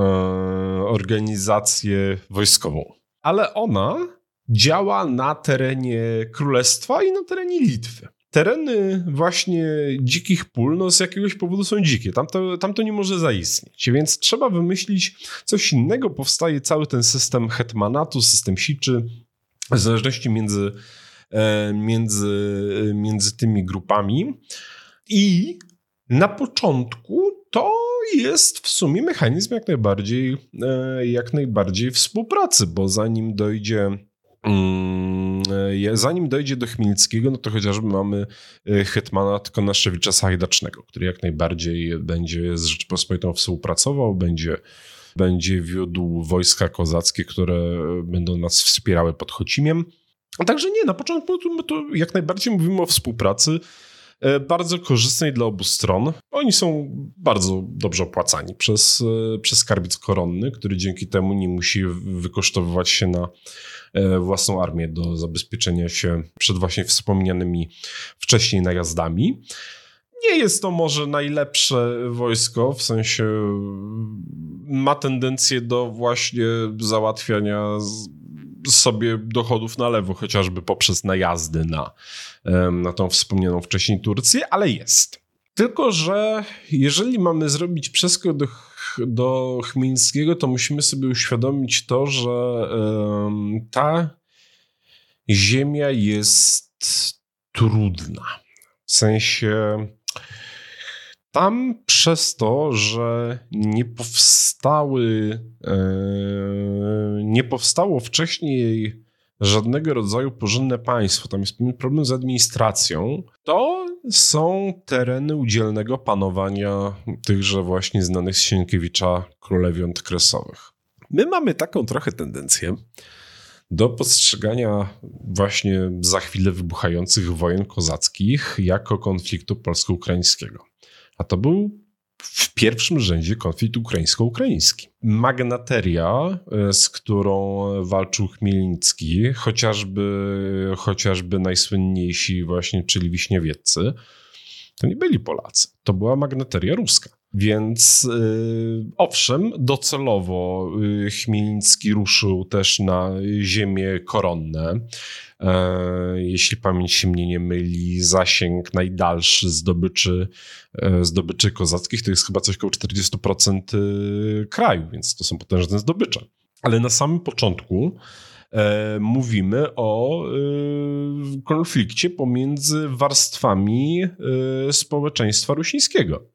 organizację wojskową, ale ona działa na terenie królestwa i na terenie Litwy. Tereny właśnie dzikich pól no z jakiegoś powodu są dzikie. Tam to, tam to nie może zaistnieć. Więc trzeba wymyślić coś innego. Powstaje cały ten system hetmanatu, system siczy, w zależności między między, między tymi grupami. I na początku to jest w sumie mechanizm jak najbardziej, e, jak najbardziej współpracy, bo zanim dojdzie mm, e, zanim dojdzie do Chmielnickiego, no to chociażby mamy hetmana Konaszewicza Sajdacznego, który jak najbardziej będzie z Rzeczpospolitą współpracował, będzie, będzie wiódł wojska kozackie, które będą nas wspierały pod Chocimiem. Także nie, na początku to jak najbardziej mówimy o współpracy. e, bardzo korzystnej dla obu stron. Oni są bardzo dobrze opłacani przez, e, przez skarbiec koronny, który dzięki temu nie musi wykosztowywać się na e, własną armię do zabezpieczenia się przed właśnie wspomnianymi wcześniej najazdami. Nie jest to może najlepsze wojsko, w sensie ma tendencję do właśnie załatwiania sobie dochodów na lewo, chociażby poprzez najazdy na, na tą wspomnianą wcześniej Turcję, ale jest. Tylko, że jeżeli mamy zrobić przeskok do, do Chmielnickiego, to musimy sobie uświadomić to, że ta ziemia jest trudna. W sensie tam przez to, że nie powstały, e, nie powstało wcześniej żadnego rodzaju porządne państwo, tam jest problem z administracją, to są tereny udzielnego panowania tychże właśnie znanych z Sienkiewicza królewiąt kresowych. My mamy taką trochę tendencję do postrzegania właśnie za chwilę wybuchających wojen kozackich jako konfliktu polsko-ukraińskiego. A to był w pierwszym rzędzie konflikt ukraińsko-ukraiński. Magnateria, e, z którą walczył Chmielnicki, chociażby, chociażby najsłynniejsi właśnie, czyli Wiśniewieccy, to nie byli Polacy. To była magnateria ruska. Więc yy, owszem, docelowo yy, ruszył też na ziemie koronne. E, jeśli pamięć się mnie nie myli, zasięg najdalszy zdobyczy, e, zdobyczy kozackich to jest chyba coś około 40% e, kraju, więc to są potężne zdobycze. Ale na samym początku e, mówimy o e, konflikcie pomiędzy warstwami społeczeństwa rusińskiego,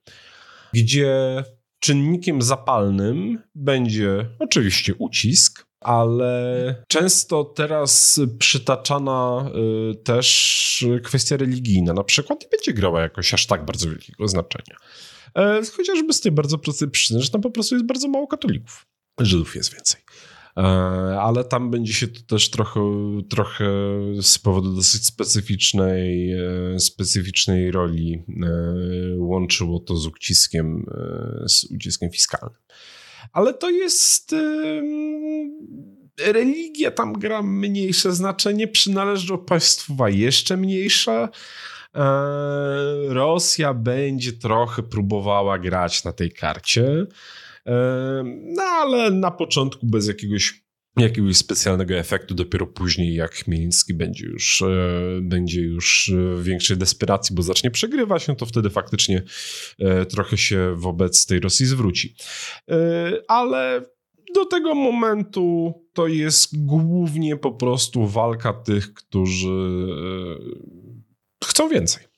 gdzie czynnikiem zapalnym będzie oczywiście ucisk, ale często teraz przytaczana y, też kwestia religijna na przykład nie będzie grała jakoś aż tak bardzo wielkiego znaczenia. E, chociażby z tej bardzo prostej przyczyny, że tam po prostu jest bardzo mało katolików. Żydów jest więcej. E, ale tam będzie się to też trochę, trochę z powodu dosyć specyficznej, e, specyficznej roli łączyło to z uciskiem, z uciskiem fiskalnym ale to jest. religia tam gra mniejsze znaczenie, przynależność do państwa jeszcze mniejsza. E, Rosja będzie trochę próbowała grać na tej karcie, e, no ale na początku bez jakiegoś jakiegoś specjalnego efektu. Dopiero później, jak Chmielnicki będzie już, e, będzie już w większej desperacji, bo zacznie przegrywać, no to wtedy faktycznie e, trochę się wobec tej Rosji zwróci. E, ale do tego momentu to jest głównie po prostu walka tych, którzy chcą więcej.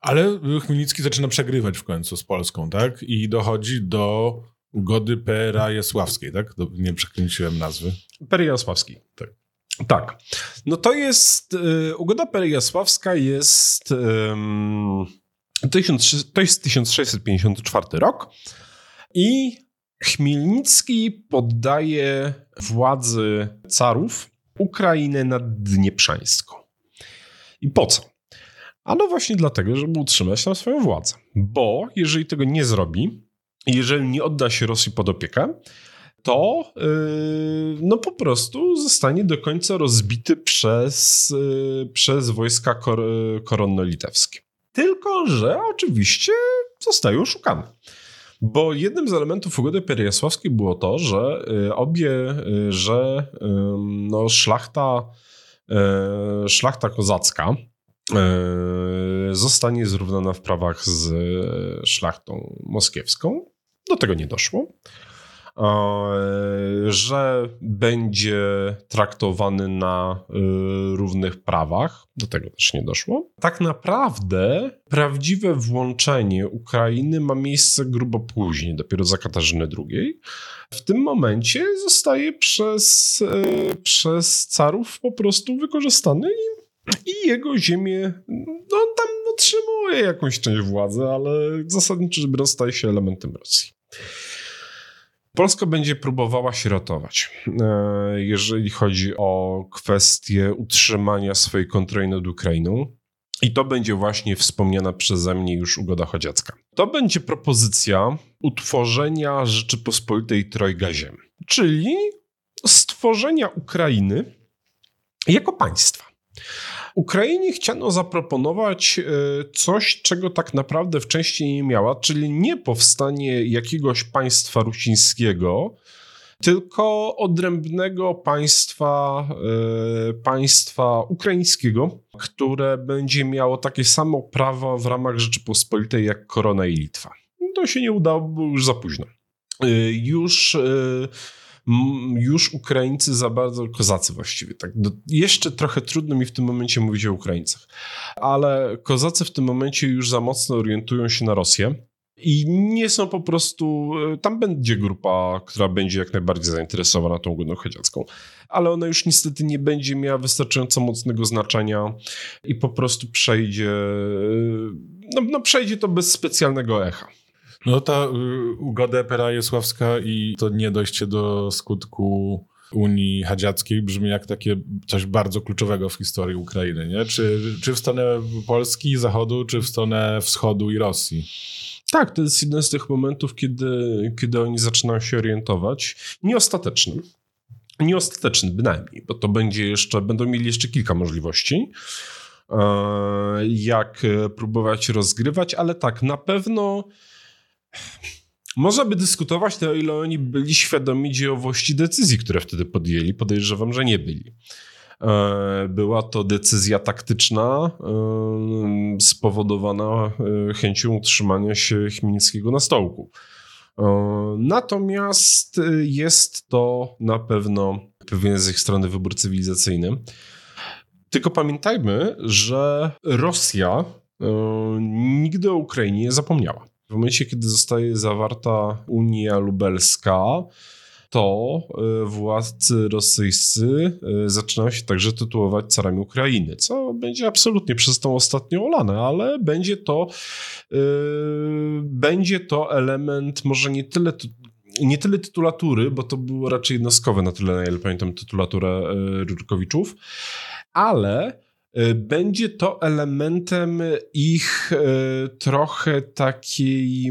Ale Chmielnicki zaczyna przegrywać w końcu z Polską, tak? I dochodzi do ugody Perajasławskiej, tak? Nie przekręciłem nazwy. Perajasławskiej, tak. Tak. No to jest, y, ugoda perejasławska jest, to jest 1654 rok i Chmielnicki poddaje władzy carów Ukrainę naddnieprzańską. I po co? Ano właśnie dlatego, żeby utrzymać tam swoją władzę. Bo jeżeli tego nie zrobi, jeżeli nie odda się Rosji pod opiekę, to yy, no po prostu zostanie do końca rozbity przez, yy, przez wojska kor koronno-litewskie. Tylko, że oczywiście zostaje oszukany. Bo jednym z elementów ugody perejasławskiej było to, że yy, obie, yy, że no, szlachta, yy, szlachta kozacka zostanie zrównana w prawach z szlachtą moskiewską. Do tego nie doszło. Że będzie traktowany na równych prawach, do tego też nie doszło. Tak naprawdę prawdziwe włączenie Ukrainy ma miejsce grubo później, dopiero za Katarzyny II. W tym momencie zostaje przez, przez carów po prostu wykorzystany i i jego ziemię, no tam otrzymuje jakąś część władzy, ale zasadniczo staje się elementem Rosji. Polska będzie próbowała się ratować, e, jeżeli chodzi o kwestię utrzymania swojej kontroli nad Ukrainą. I to będzie właśnie wspomniana przeze mnie już ugoda chodziacka. To będzie propozycja utworzenia Rzeczypospolitej Trojga Ziem, czyli stworzenia Ukrainy jako państwa. Ukrainie chciano zaproponować e, coś, czego tak naprawdę wcześniej nie miała, czyli nie powstanie jakiegoś państwa rusińskiego, tylko odrębnego państwa, e, państwa ukraińskiego, które będzie miało takie samo prawo w ramach Rzeczypospolitej jak Korona i Litwa. To się nie udało, bo już za późno. E, już już Ukraińcy za bardzo, kozacy właściwie, tak. Jeszcze trochę trudno mi w tym momencie mówić o Ukraińcach, ale kozacy w tym momencie już za mocno orientują się na Rosję. I nie są po prostu. E, tam będzie grupa, która będzie jak najbardziej zainteresowana tą ugodą chodziacką, ale ona już niestety nie będzie miała wystarczająco mocnego znaczenia i po prostu przejdzie. E, no, no przejdzie to bez specjalnego echa. No ta y, ugoda Pera-Jesławska i to nie dojście do skutku Unii Hadziackiej brzmi jak takie coś bardzo kluczowego w historii Ukrainy, nie? Czy, czy w stronę Polski, Zachodu, czy w stronę Wschodu i Rosji? Tak, to jest jeden z tych momentów, kiedy, kiedy oni zaczynają się orientować. Nieostateczny. Nieostateczny bynajmniej, bo to będzie jeszcze, będą mieli jeszcze kilka możliwości, e, jak próbować rozgrywać, ale tak, na pewno można by dyskutować, to o ile oni byli świadomi dziejowości decyzji, które wtedy podjęli. Podejrzewam, że nie byli. E, była to decyzja taktyczna e, spowodowana e, chęcią utrzymania się Chmielnickiego na stołku. Natomiast jest to na pewno pewien z ich strony wybór cywilizacyjny. Tylko pamiętajmy, że Rosja nigdy o Ukrainie nie zapomniała. W momencie, kiedy zostaje zawarta Unia Lubelska, to e, władcy rosyjscy e, zaczynają się także tytułować carami Ukrainy, co będzie absolutnie przez tą ostatnią olane, ale będzie to, yy, będzie to element może nie tyle nie tyle tytulatury, bo to było raczej jednostkowe na tyle, na ile pamiętam tytulaturę Rurkowiczów, ale będzie to elementem ich e, trochę takiej.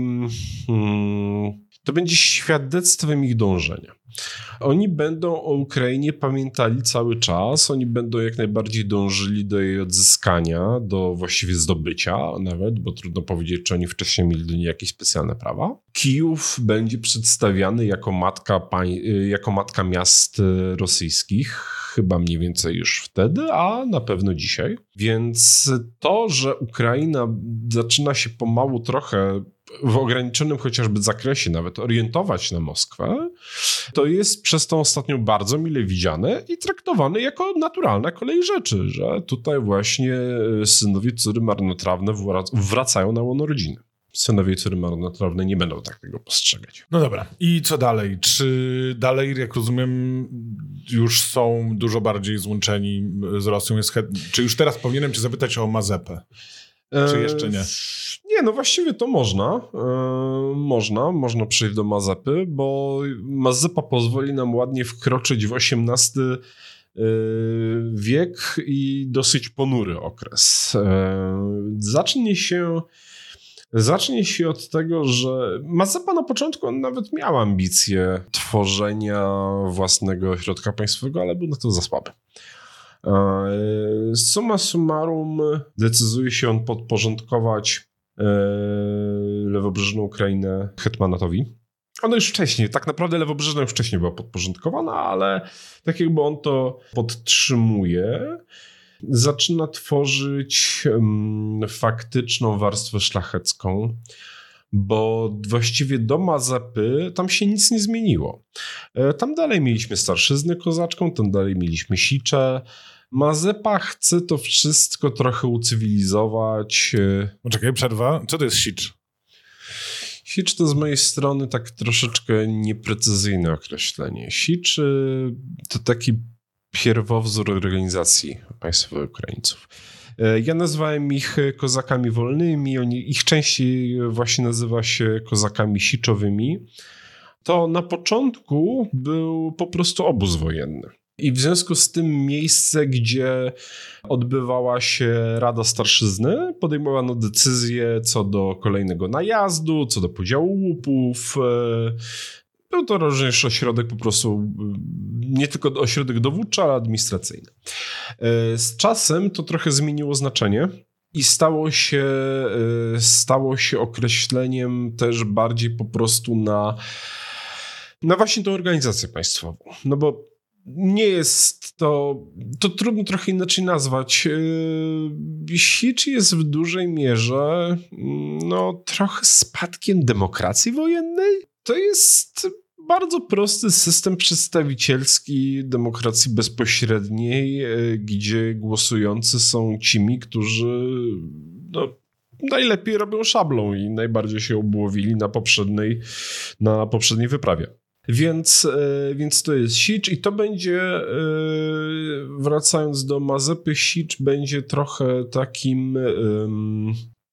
Hmm, to będzie świadectwem ich dążenia. Oni będą o Ukrainie pamiętali cały czas, oni będą jak najbardziej dążyli do jej odzyskania, do właściwie zdobycia nawet, bo trudno powiedzieć, czy oni wcześniej mieli do niej jakieś specjalne prawa. Kijów będzie przedstawiany jako matka, jako matka miast rosyjskich, chyba mniej więcej już wtedy, a na pewno dzisiaj. Więc to, że Ukraina zaczyna się pomału trochę w ograniczonym chociażby zakresie nawet orientować na Moskwę, to jest przez tą ostatnią bardzo mile widziane i traktowane jako naturalna kolej rzeczy, że tutaj właśnie synowie córy marnotrawne wracają na łono rodziny synowie córy marnotrawne nie będą tak tego postrzegać. No dobra. I co dalej? Czy dalej, jak rozumiem, już są dużo bardziej złączeni z Rosją? Jest Czy już teraz powinienem cię zapytać o Mazepę? Czy e, jeszcze nie? Nie, no właściwie to można. Yy, można, można przejść do Mazepy, bo Mazepa pozwoli nam ładnie wkroczyć w XVIII yy, wiek i dosyć ponury okres. Yy, zacznie się Zacznie się od tego, że Mazepa na początku on nawet miał ambicje tworzenia własnego środka państwowego, ale był na to za słaby. Summa summarum decyduje się on podporządkować e, lewobrzeżną Ukrainę Hetmanatowi. Ona już wcześniej, tak naprawdę lewobrzeżna już wcześniej była podporządkowana, ale tak jakby on to podtrzymuje zaczyna tworzyć faktyczną warstwę szlachecką, bo właściwie do Mazepy tam się nic nie zmieniło. E, tam dalej mieliśmy starszyznę kozaczką, tam dalej mieliśmy sicze. Mazepa chce to wszystko trochę ucywilizować. E, Poczekaj, przerwa. Co to jest sicz? Sicz to z mojej strony tak troszeczkę nieprecyzyjne określenie. Sicz to taki pierwowzór organizacji państwowych Ukraińców. E, ja nazwałem ich kozakami wolnymi, oni, ich częściej właśnie nazywa się kozakami siczowymi. To na początku był po prostu obóz wojenny. I w związku z tym miejsce, gdzie odbywała się Rada Starszyzny, podejmowano decyzje co do kolejnego najazdu, co do podziału łupów. Był to również ośrodek po prostu, e, nie tylko ośrodek dowódczy, ale administracyjny. E, z czasem to trochę zmieniło znaczenie i stało się, stało się określeniem też bardziej po prostu na, na właśnie tą organizację państwową. No bo nie jest to, to trudno trochę inaczej nazwać. Sicz jest w dużej mierze no, trochę spadkiem demokracji wojennej. To jest bardzo prosty system przedstawicielski demokracji bezpośredniej, yy, gdzie głosujący są cimi, którzy no, najlepiej robią szablą i najbardziej się obłowili na poprzedniej, na poprzedniej wyprawie. Więc, e, więc to jest Sicz i to będzie, e, wracając do Mazepy, Sicz będzie trochę takim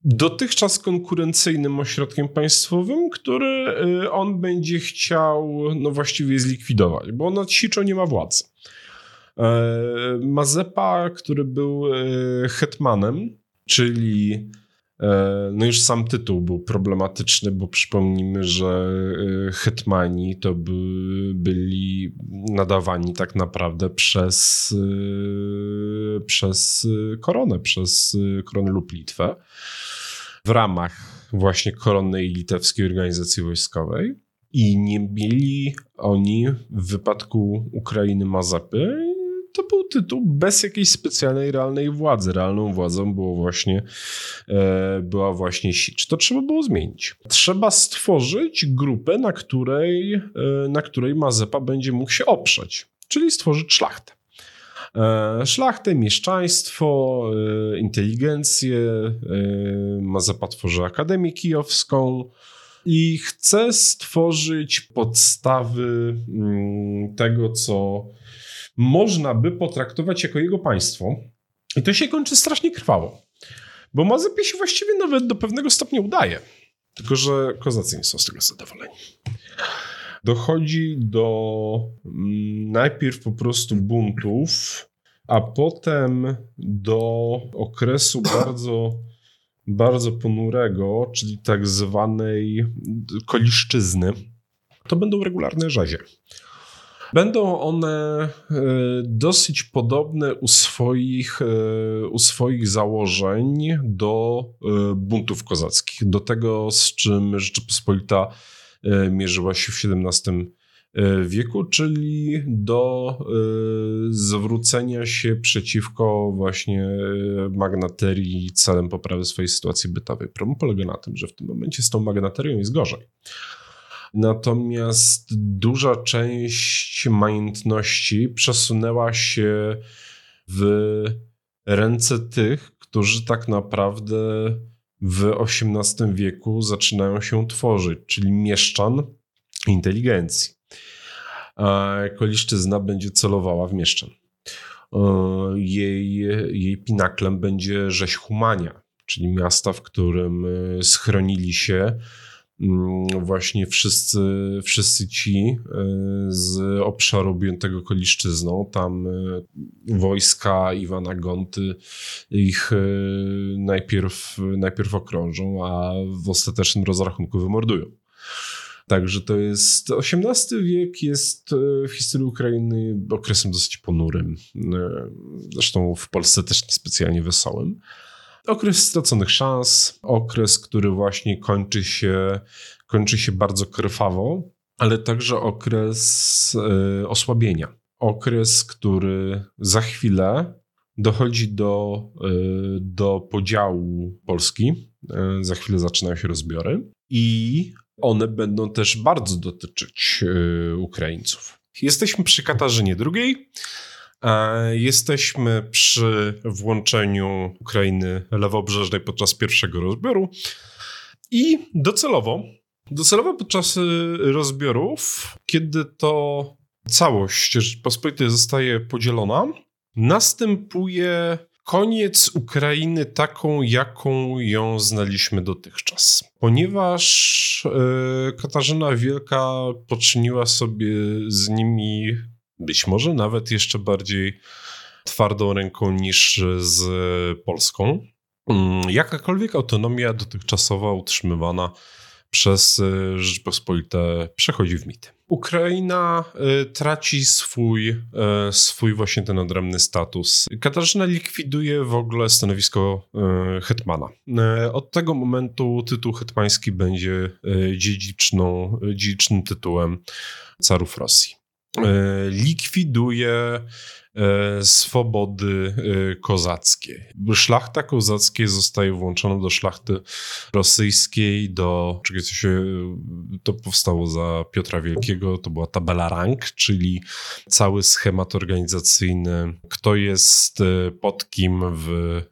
dotychczas konkurencyjnym ośrodkiem państwowym, który e, on będzie chciał no właściwie zlikwidować, bo nad Siczą nie ma władzy. Mazepa, który był hetmanem, czyli E, no już sam tytuł był problematyczny, bo przypomnijmy, że e, hetmani to by, byli nadawani tak naprawdę przez, e, przez koronę, przez koronę lub Litwę w ramach właśnie koronnej litewskiej organizacji wojskowej. I nie mieli oni w wypadku Ukrainy Mazepy to był tytuł bez jakiejś specjalnej, realnej władzy. Realną władzą było właśnie, e, była właśnie Sicz. To trzeba było zmienić. Trzeba stworzyć grupę, na której, e, na której Mazepa będzie mógł się oprzeć, czyli stworzyć szlachtę. E, szlachtę, mieszczaństwo, e, inteligencję. E, Mazepa tworzy Akademię Kijowską i chce stworzyć podstawy mm, tego, co można by potraktować jako jego państwo. I to się kończy strasznie krwawo. Bo Mazepie się właściwie nawet do pewnego stopnia udaje. Tylko, że kozacy nie są z tego zadowoleni. Dochodzi do mm, najpierw po prostu buntów, a potem do okresu bardzo, bardzo ponurego, czyli tak zwanej koliszczyzny. To będą regularne rzezie. Będą one e, dosyć podobne u swoich, e, u swoich założeń do e, buntów kozackich, do tego, z czym Rzeczypospolita mierzyła się w XVII wieku, czyli do zwrócenia się przeciwko właśnie magnaterii celem poprawy swojej sytuacji bytowej. Problem polega na tym, że w tym momencie z tą magnaterią jest gorzej. Natomiast duża część majątności przesunęła się w ręce tych, którzy tak naprawdę w XVIII wieku zaczynają się tworzyć, czyli mieszczan inteligencji. Koliszczyzna będzie celowała w mieszczan. Jej, jej pinaklem będzie rzeź Humania, czyli miasta, w którym schronili się właśnie wszyscy, wszyscy ci e, z obszaru objętego koliszczyzną, tam e, wojska Iwana Gonty ich e, najpierw, najpierw okrążą, a w ostatecznym rozrachunku wymordują. Także to jest XVIII wiek jest w historii Ukrainy okresem dosyć ponurym. Zresztą w Polsce też niespecjalnie wesołym. Okres straconych szans, okres, który właśnie kończy się, kończy się bardzo krwawo, ale także okres y, osłabienia. Okres, który za chwilę dochodzi do, y, do podziału Polski. Y, za chwilę zaczynają się rozbiory i one będą też bardzo dotyczyć Ukraińców. Jesteśmy przy Katarzynie II. Jesteśmy przy włączeniu Ukrainy lewobrzeżnej podczas pierwszego rozbioru i docelowo, docelowo podczas y, rozbiorów, kiedy to całość Rzeczypospolitej zostaje podzielona, następuje koniec Ukrainy taką, jaką ją znaliśmy dotychczas. Ponieważ y, Katarzyna Wielka poczyniła sobie z nimi być może nawet jeszcze bardziej twardą ręką niż z Polską. Mm, jakakolwiek autonomia dotychczasowa utrzymywana przez e, Rzeczpospolite przechodzi w mit. Ukraina e, traci swój, e, swój właśnie ten odrębny status. Katarzyna likwiduje w ogóle stanowisko hetmana. Od tego momentu tytuł hetmański będzie dziedziczną, dziedzicznym tytułem carów Rosji. Likwiduje E, swobody e, kozackie. Szlachta kozackie zostaje włączona do szlachty rosyjskiej, do czego się to powstało za Piotra Wielkiego, to była tabela rank, czyli cały schemat organizacyjny, kto jest e, pod kim w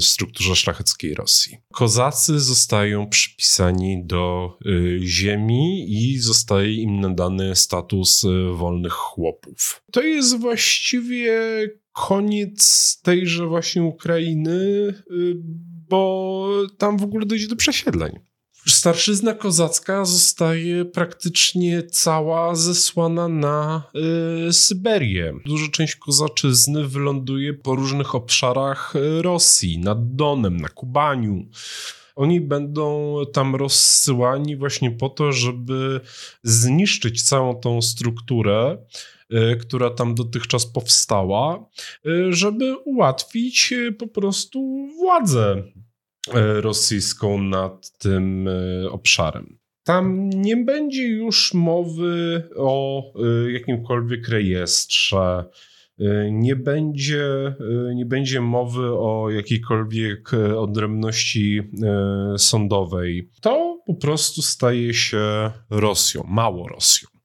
strukturze szlacheckiej Rosji. Kozacy zostają przypisani do ziemi i zostaje im nadany status wolnych chłopów. To jest właściwie właściwie koniec tejże właśnie Ukrainy, y, bo tam w ogóle dojdzie do przesiedleń. Starszyzna kozacka zostaje praktycznie cała zesłana na y, Syberię. Duża część kozaczyzny wyląduje po różnych obszarach y, Rosji, nad Donem, na Kubaniu. Oni będą tam rozsyłani właśnie po to, żeby zniszczyć całą tą strukturę która tam dotychczas powstała, y, żeby ułatwić y, po prostu władzę rosyjską nad tym obszarem. Tam nie będzie już mowy o jakimkolwiek rejestrze, nie będzie, nie będzie mowy o jakiejkolwiek odrębności sądowej. To po prostu staje się Rosją, mało Rosją.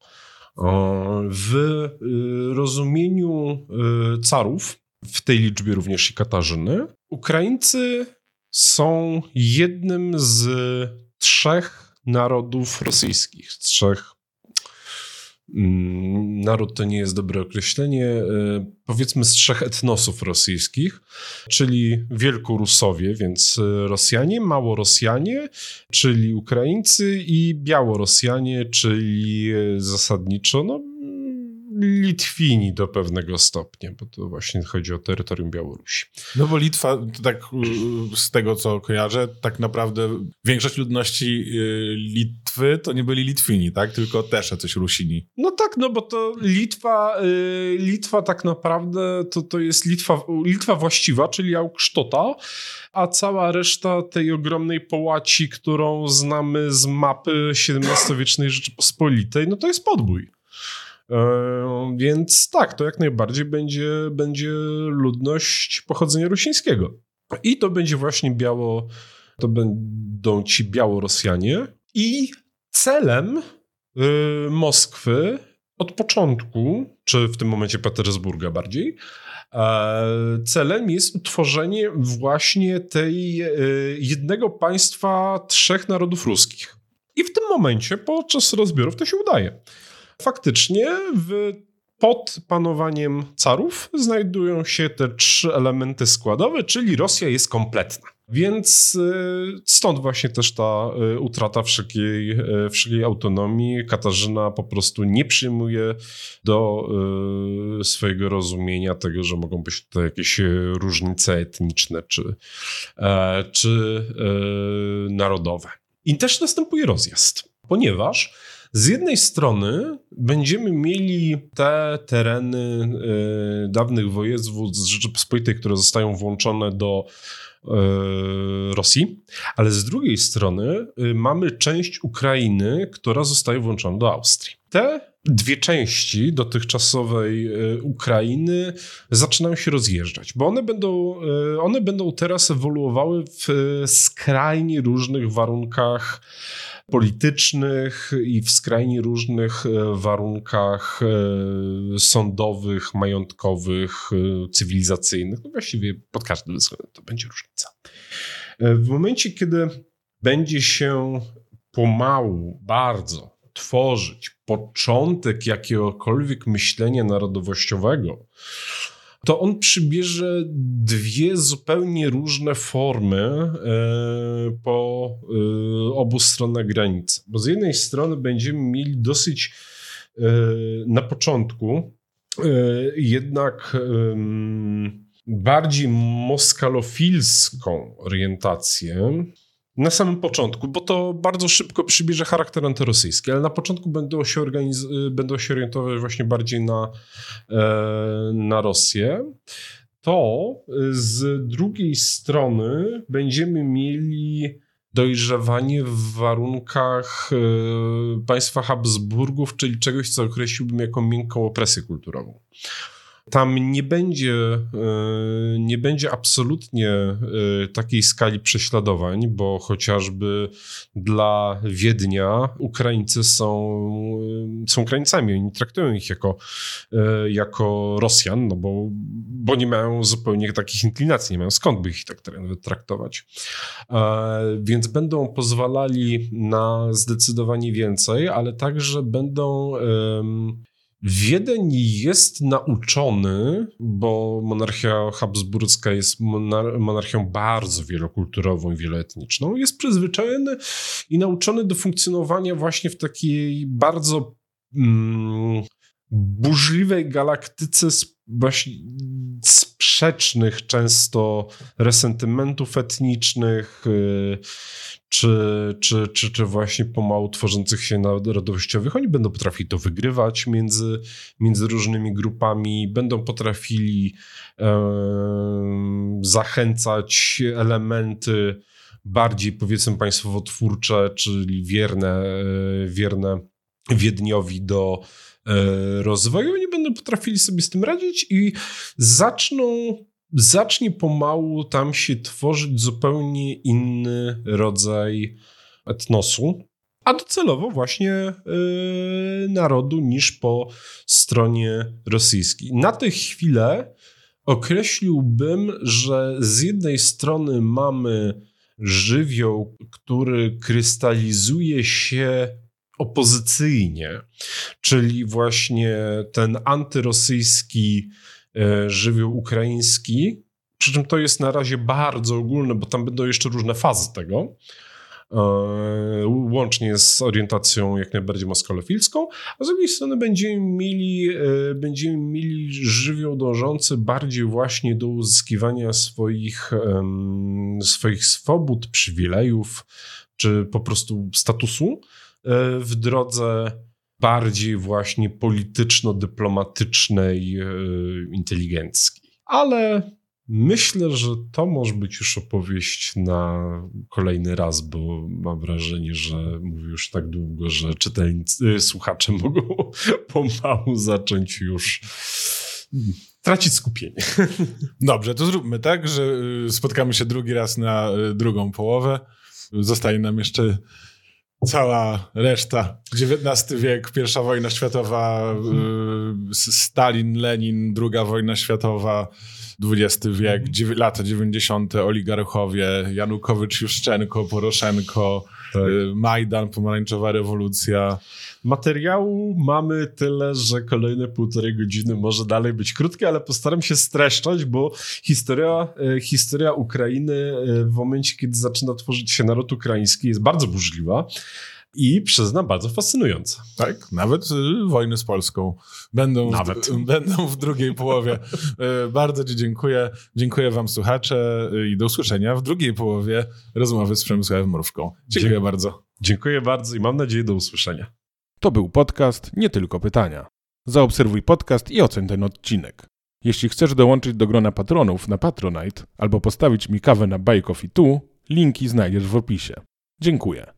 W y, rozumieniu y, carów, w tej liczbie również i Katarzyny, Ukraińcy są jednym z trzech narodów rosyjskich, z trzech naród to nie jest dobre określenie, e, powiedzmy z trzech etnosów rosyjskich, czyli Wielkorusowie, więc e, Rosjanie, Małorosjanie, czyli Ukraińcy i Białorosjanie, czyli e, zasadniczo no, Litwini do pewnego stopnia, bo to właśnie chodzi o terytorium Białorusi. No bo Litwa, tak y, z tego co kojarzę, tak naprawdę większość ludności y, Litwy to nie byli Litwini, tak? Tylko też coś Rusini. No tak, no bo to Litwa, y, Litwa tak naprawdę to, to jest Litwa, Litwa właściwa, czyli Auksztota, a cała reszta tej ogromnej połaci, którą znamy z mapy XVII-wiecznej Rzeczypospolitej, no to jest podbój. E, więc tak, to jak najbardziej będzie, będzie ludność pochodzenia rusińskiego. I to będzie właśnie biało, to będą ci Białorosjanie. I celem y, Moskwy od początku, czy w tym momencie Petersburga bardziej, e, celem jest utworzenie właśnie tej y, jednego państwa trzech narodów ruskich. I w tym momencie podczas rozbiorów to się udaje. Faktycznie w, pod panowaniem carów znajdują się te trzy elementy składowe, czyli Rosja jest kompletna. Więc y, stąd właśnie też ta y, utrata wszelkiej, y, wszelkiej autonomii. Katarzyna po prostu nie przyjmuje do swojego rozumienia tego, że mogą być to jakieś różnice etniczne czy, e, czy narodowe. I też następuje rozjazd, ponieważ z jednej strony będziemy mieli te tereny y, dawnych województw z Rzeczypospolitej, które zostają włączone do y, Rosji, ale z drugiej strony y, mamy część Ukrainy, która zostaje włączona do Austrii. Te dwie części dotychczasowej Ukrainy zaczynają się rozjeżdżać, bo one będą, one będą teraz ewoluowały w skrajnie różnych warunkach politycznych i w skrajnie różnych e, warunkach e, sądowych, majątkowych, e, cywilizacyjnych. No właściwie pod każdym względem to będzie różnica. W momencie, kiedy będzie się pomału, bardzo tworzyć początek jakiegokolwiek myślenia narodowościowego, to on przybierze dwie zupełnie różne formy e, po e, obu stronach granicy. Bo z jednej strony będziemy mieli dosyć e, na początku jednak bardziej moskalofilską orientację na samym początku, bo to bardzo szybko przybierze charakter antyrosyjski, ale na początku będą się, organiz- będą się orientować właśnie bardziej na, e, na Rosję. To z drugiej strony będziemy mieli dojrzewanie w warunkach e, państwa Habsburgów, czyli czegoś, co określiłbym jako miękką opresję kulturową. Tam nie będzie, e, nie będzie absolutnie e, takiej skali prześladowań, bo chociażby dla Wiednia Ukraińcy są, e, są Ukraińcami. Oni traktują ich jako, jako Rosjan, no bo, bo nie mają zupełnie takich inklinacji, nie mają skąd by ich tak traktować. Więc będą pozwalali na zdecydowanie więcej, ale także będą Wiedeń jest nauczony, bo monarchia habsburska jest monarchią bardzo wielokulturową i wieloetniczną, jest przyzwyczajony i nauczony do funkcjonowania właśnie w takiej bardzo mm, burzliwej galaktyce właśnie sprzecznych często resentymentów etnicznych, y, czy, czy, czy, czy właśnie pomału tworzących się narodowościowych. Oni będą potrafili to wygrywać między, między różnymi grupami, będą potrafili zachęcać elementy bardziej powiedzmy państwowo-twórcze, czyli wierne, e, wierne Wiedniowi do rozwoju. Oni będą potrafili sobie z tym radzić i zaczną zacznie pomału tam się tworzyć zupełnie inny rodzaj etnosu, a docelowo właśnie yy, narodu niż po stronie rosyjskiej. Na tę chwilę określiłbym, że z jednej strony mamy żywioł, który krystalizuje się opozycyjnie, czyli właśnie ten antyrosyjski E, żywioł ukraiński. Przy czym to jest na razie bardzo ogólne, bo tam będą jeszcze różne fazy tego. E, łącznie z orientacją jak najbardziej moskalofilską, a z drugiej strony będziemy mieli, e, będziemy mieli żywioł dążący bardziej właśnie do uzyskiwania swoich, swoich swobód, przywilejów, czy po prostu statusu w drodze bardziej właśnie polityczno-dyplomatycznej, e, inteligenckiej. Ale myślę, że to może być już opowieść na kolejny raz, bo mam wrażenie, że mówię już tak długo, że czytelnicy, e, słuchacze mogą pomału zacząć już tracić skupienie. Dobrze, to zróbmy tak, że e, spotkamy się drugi raz na drugą połowę. Zostaje nam jeszcze cała reszta. XIX wiek, pierwsza wojna światowa, y, Stalin, Lenin, druga wojna światowa, XX wiek, mhm. lata 90. oligarchowie, Janukowycz, Juszczenko, Poroszenko, tak. Y, Majdan, pomarańczowa rewolucja. Materiału mamy tyle, że kolejne półtorej godziny może dalej być krótkie, ale postaram się streszczać, bo historia, y, historia Ukrainy w momencie, kiedy zaczyna tworzyć się naród ukraiński jest bardzo burzliwa i przyznam bardzo fascynująca. Tak, nawet y, wojny z Polską będą, nawet. W, będą w drugiej połowie. Y, bardzo Ci dziękuję. Dziękuję Wam słuchacze y, i do usłyszenia w drugiej połowie rozmowy z Przemysławem Mrówką. Dziękuję Dzie bardzo. Dziękuję bardzo i mam nadzieję do usłyszenia. To był podcast Nie Tylko Pytania. Zaobserwuj podcast i oceń ten odcinek. Jeśli chcesz dołączyć do grona patronów na Patronite albo postawić mi kawę na Buy Coffee Tu, linki znajdziesz w opisie. Dziękuję.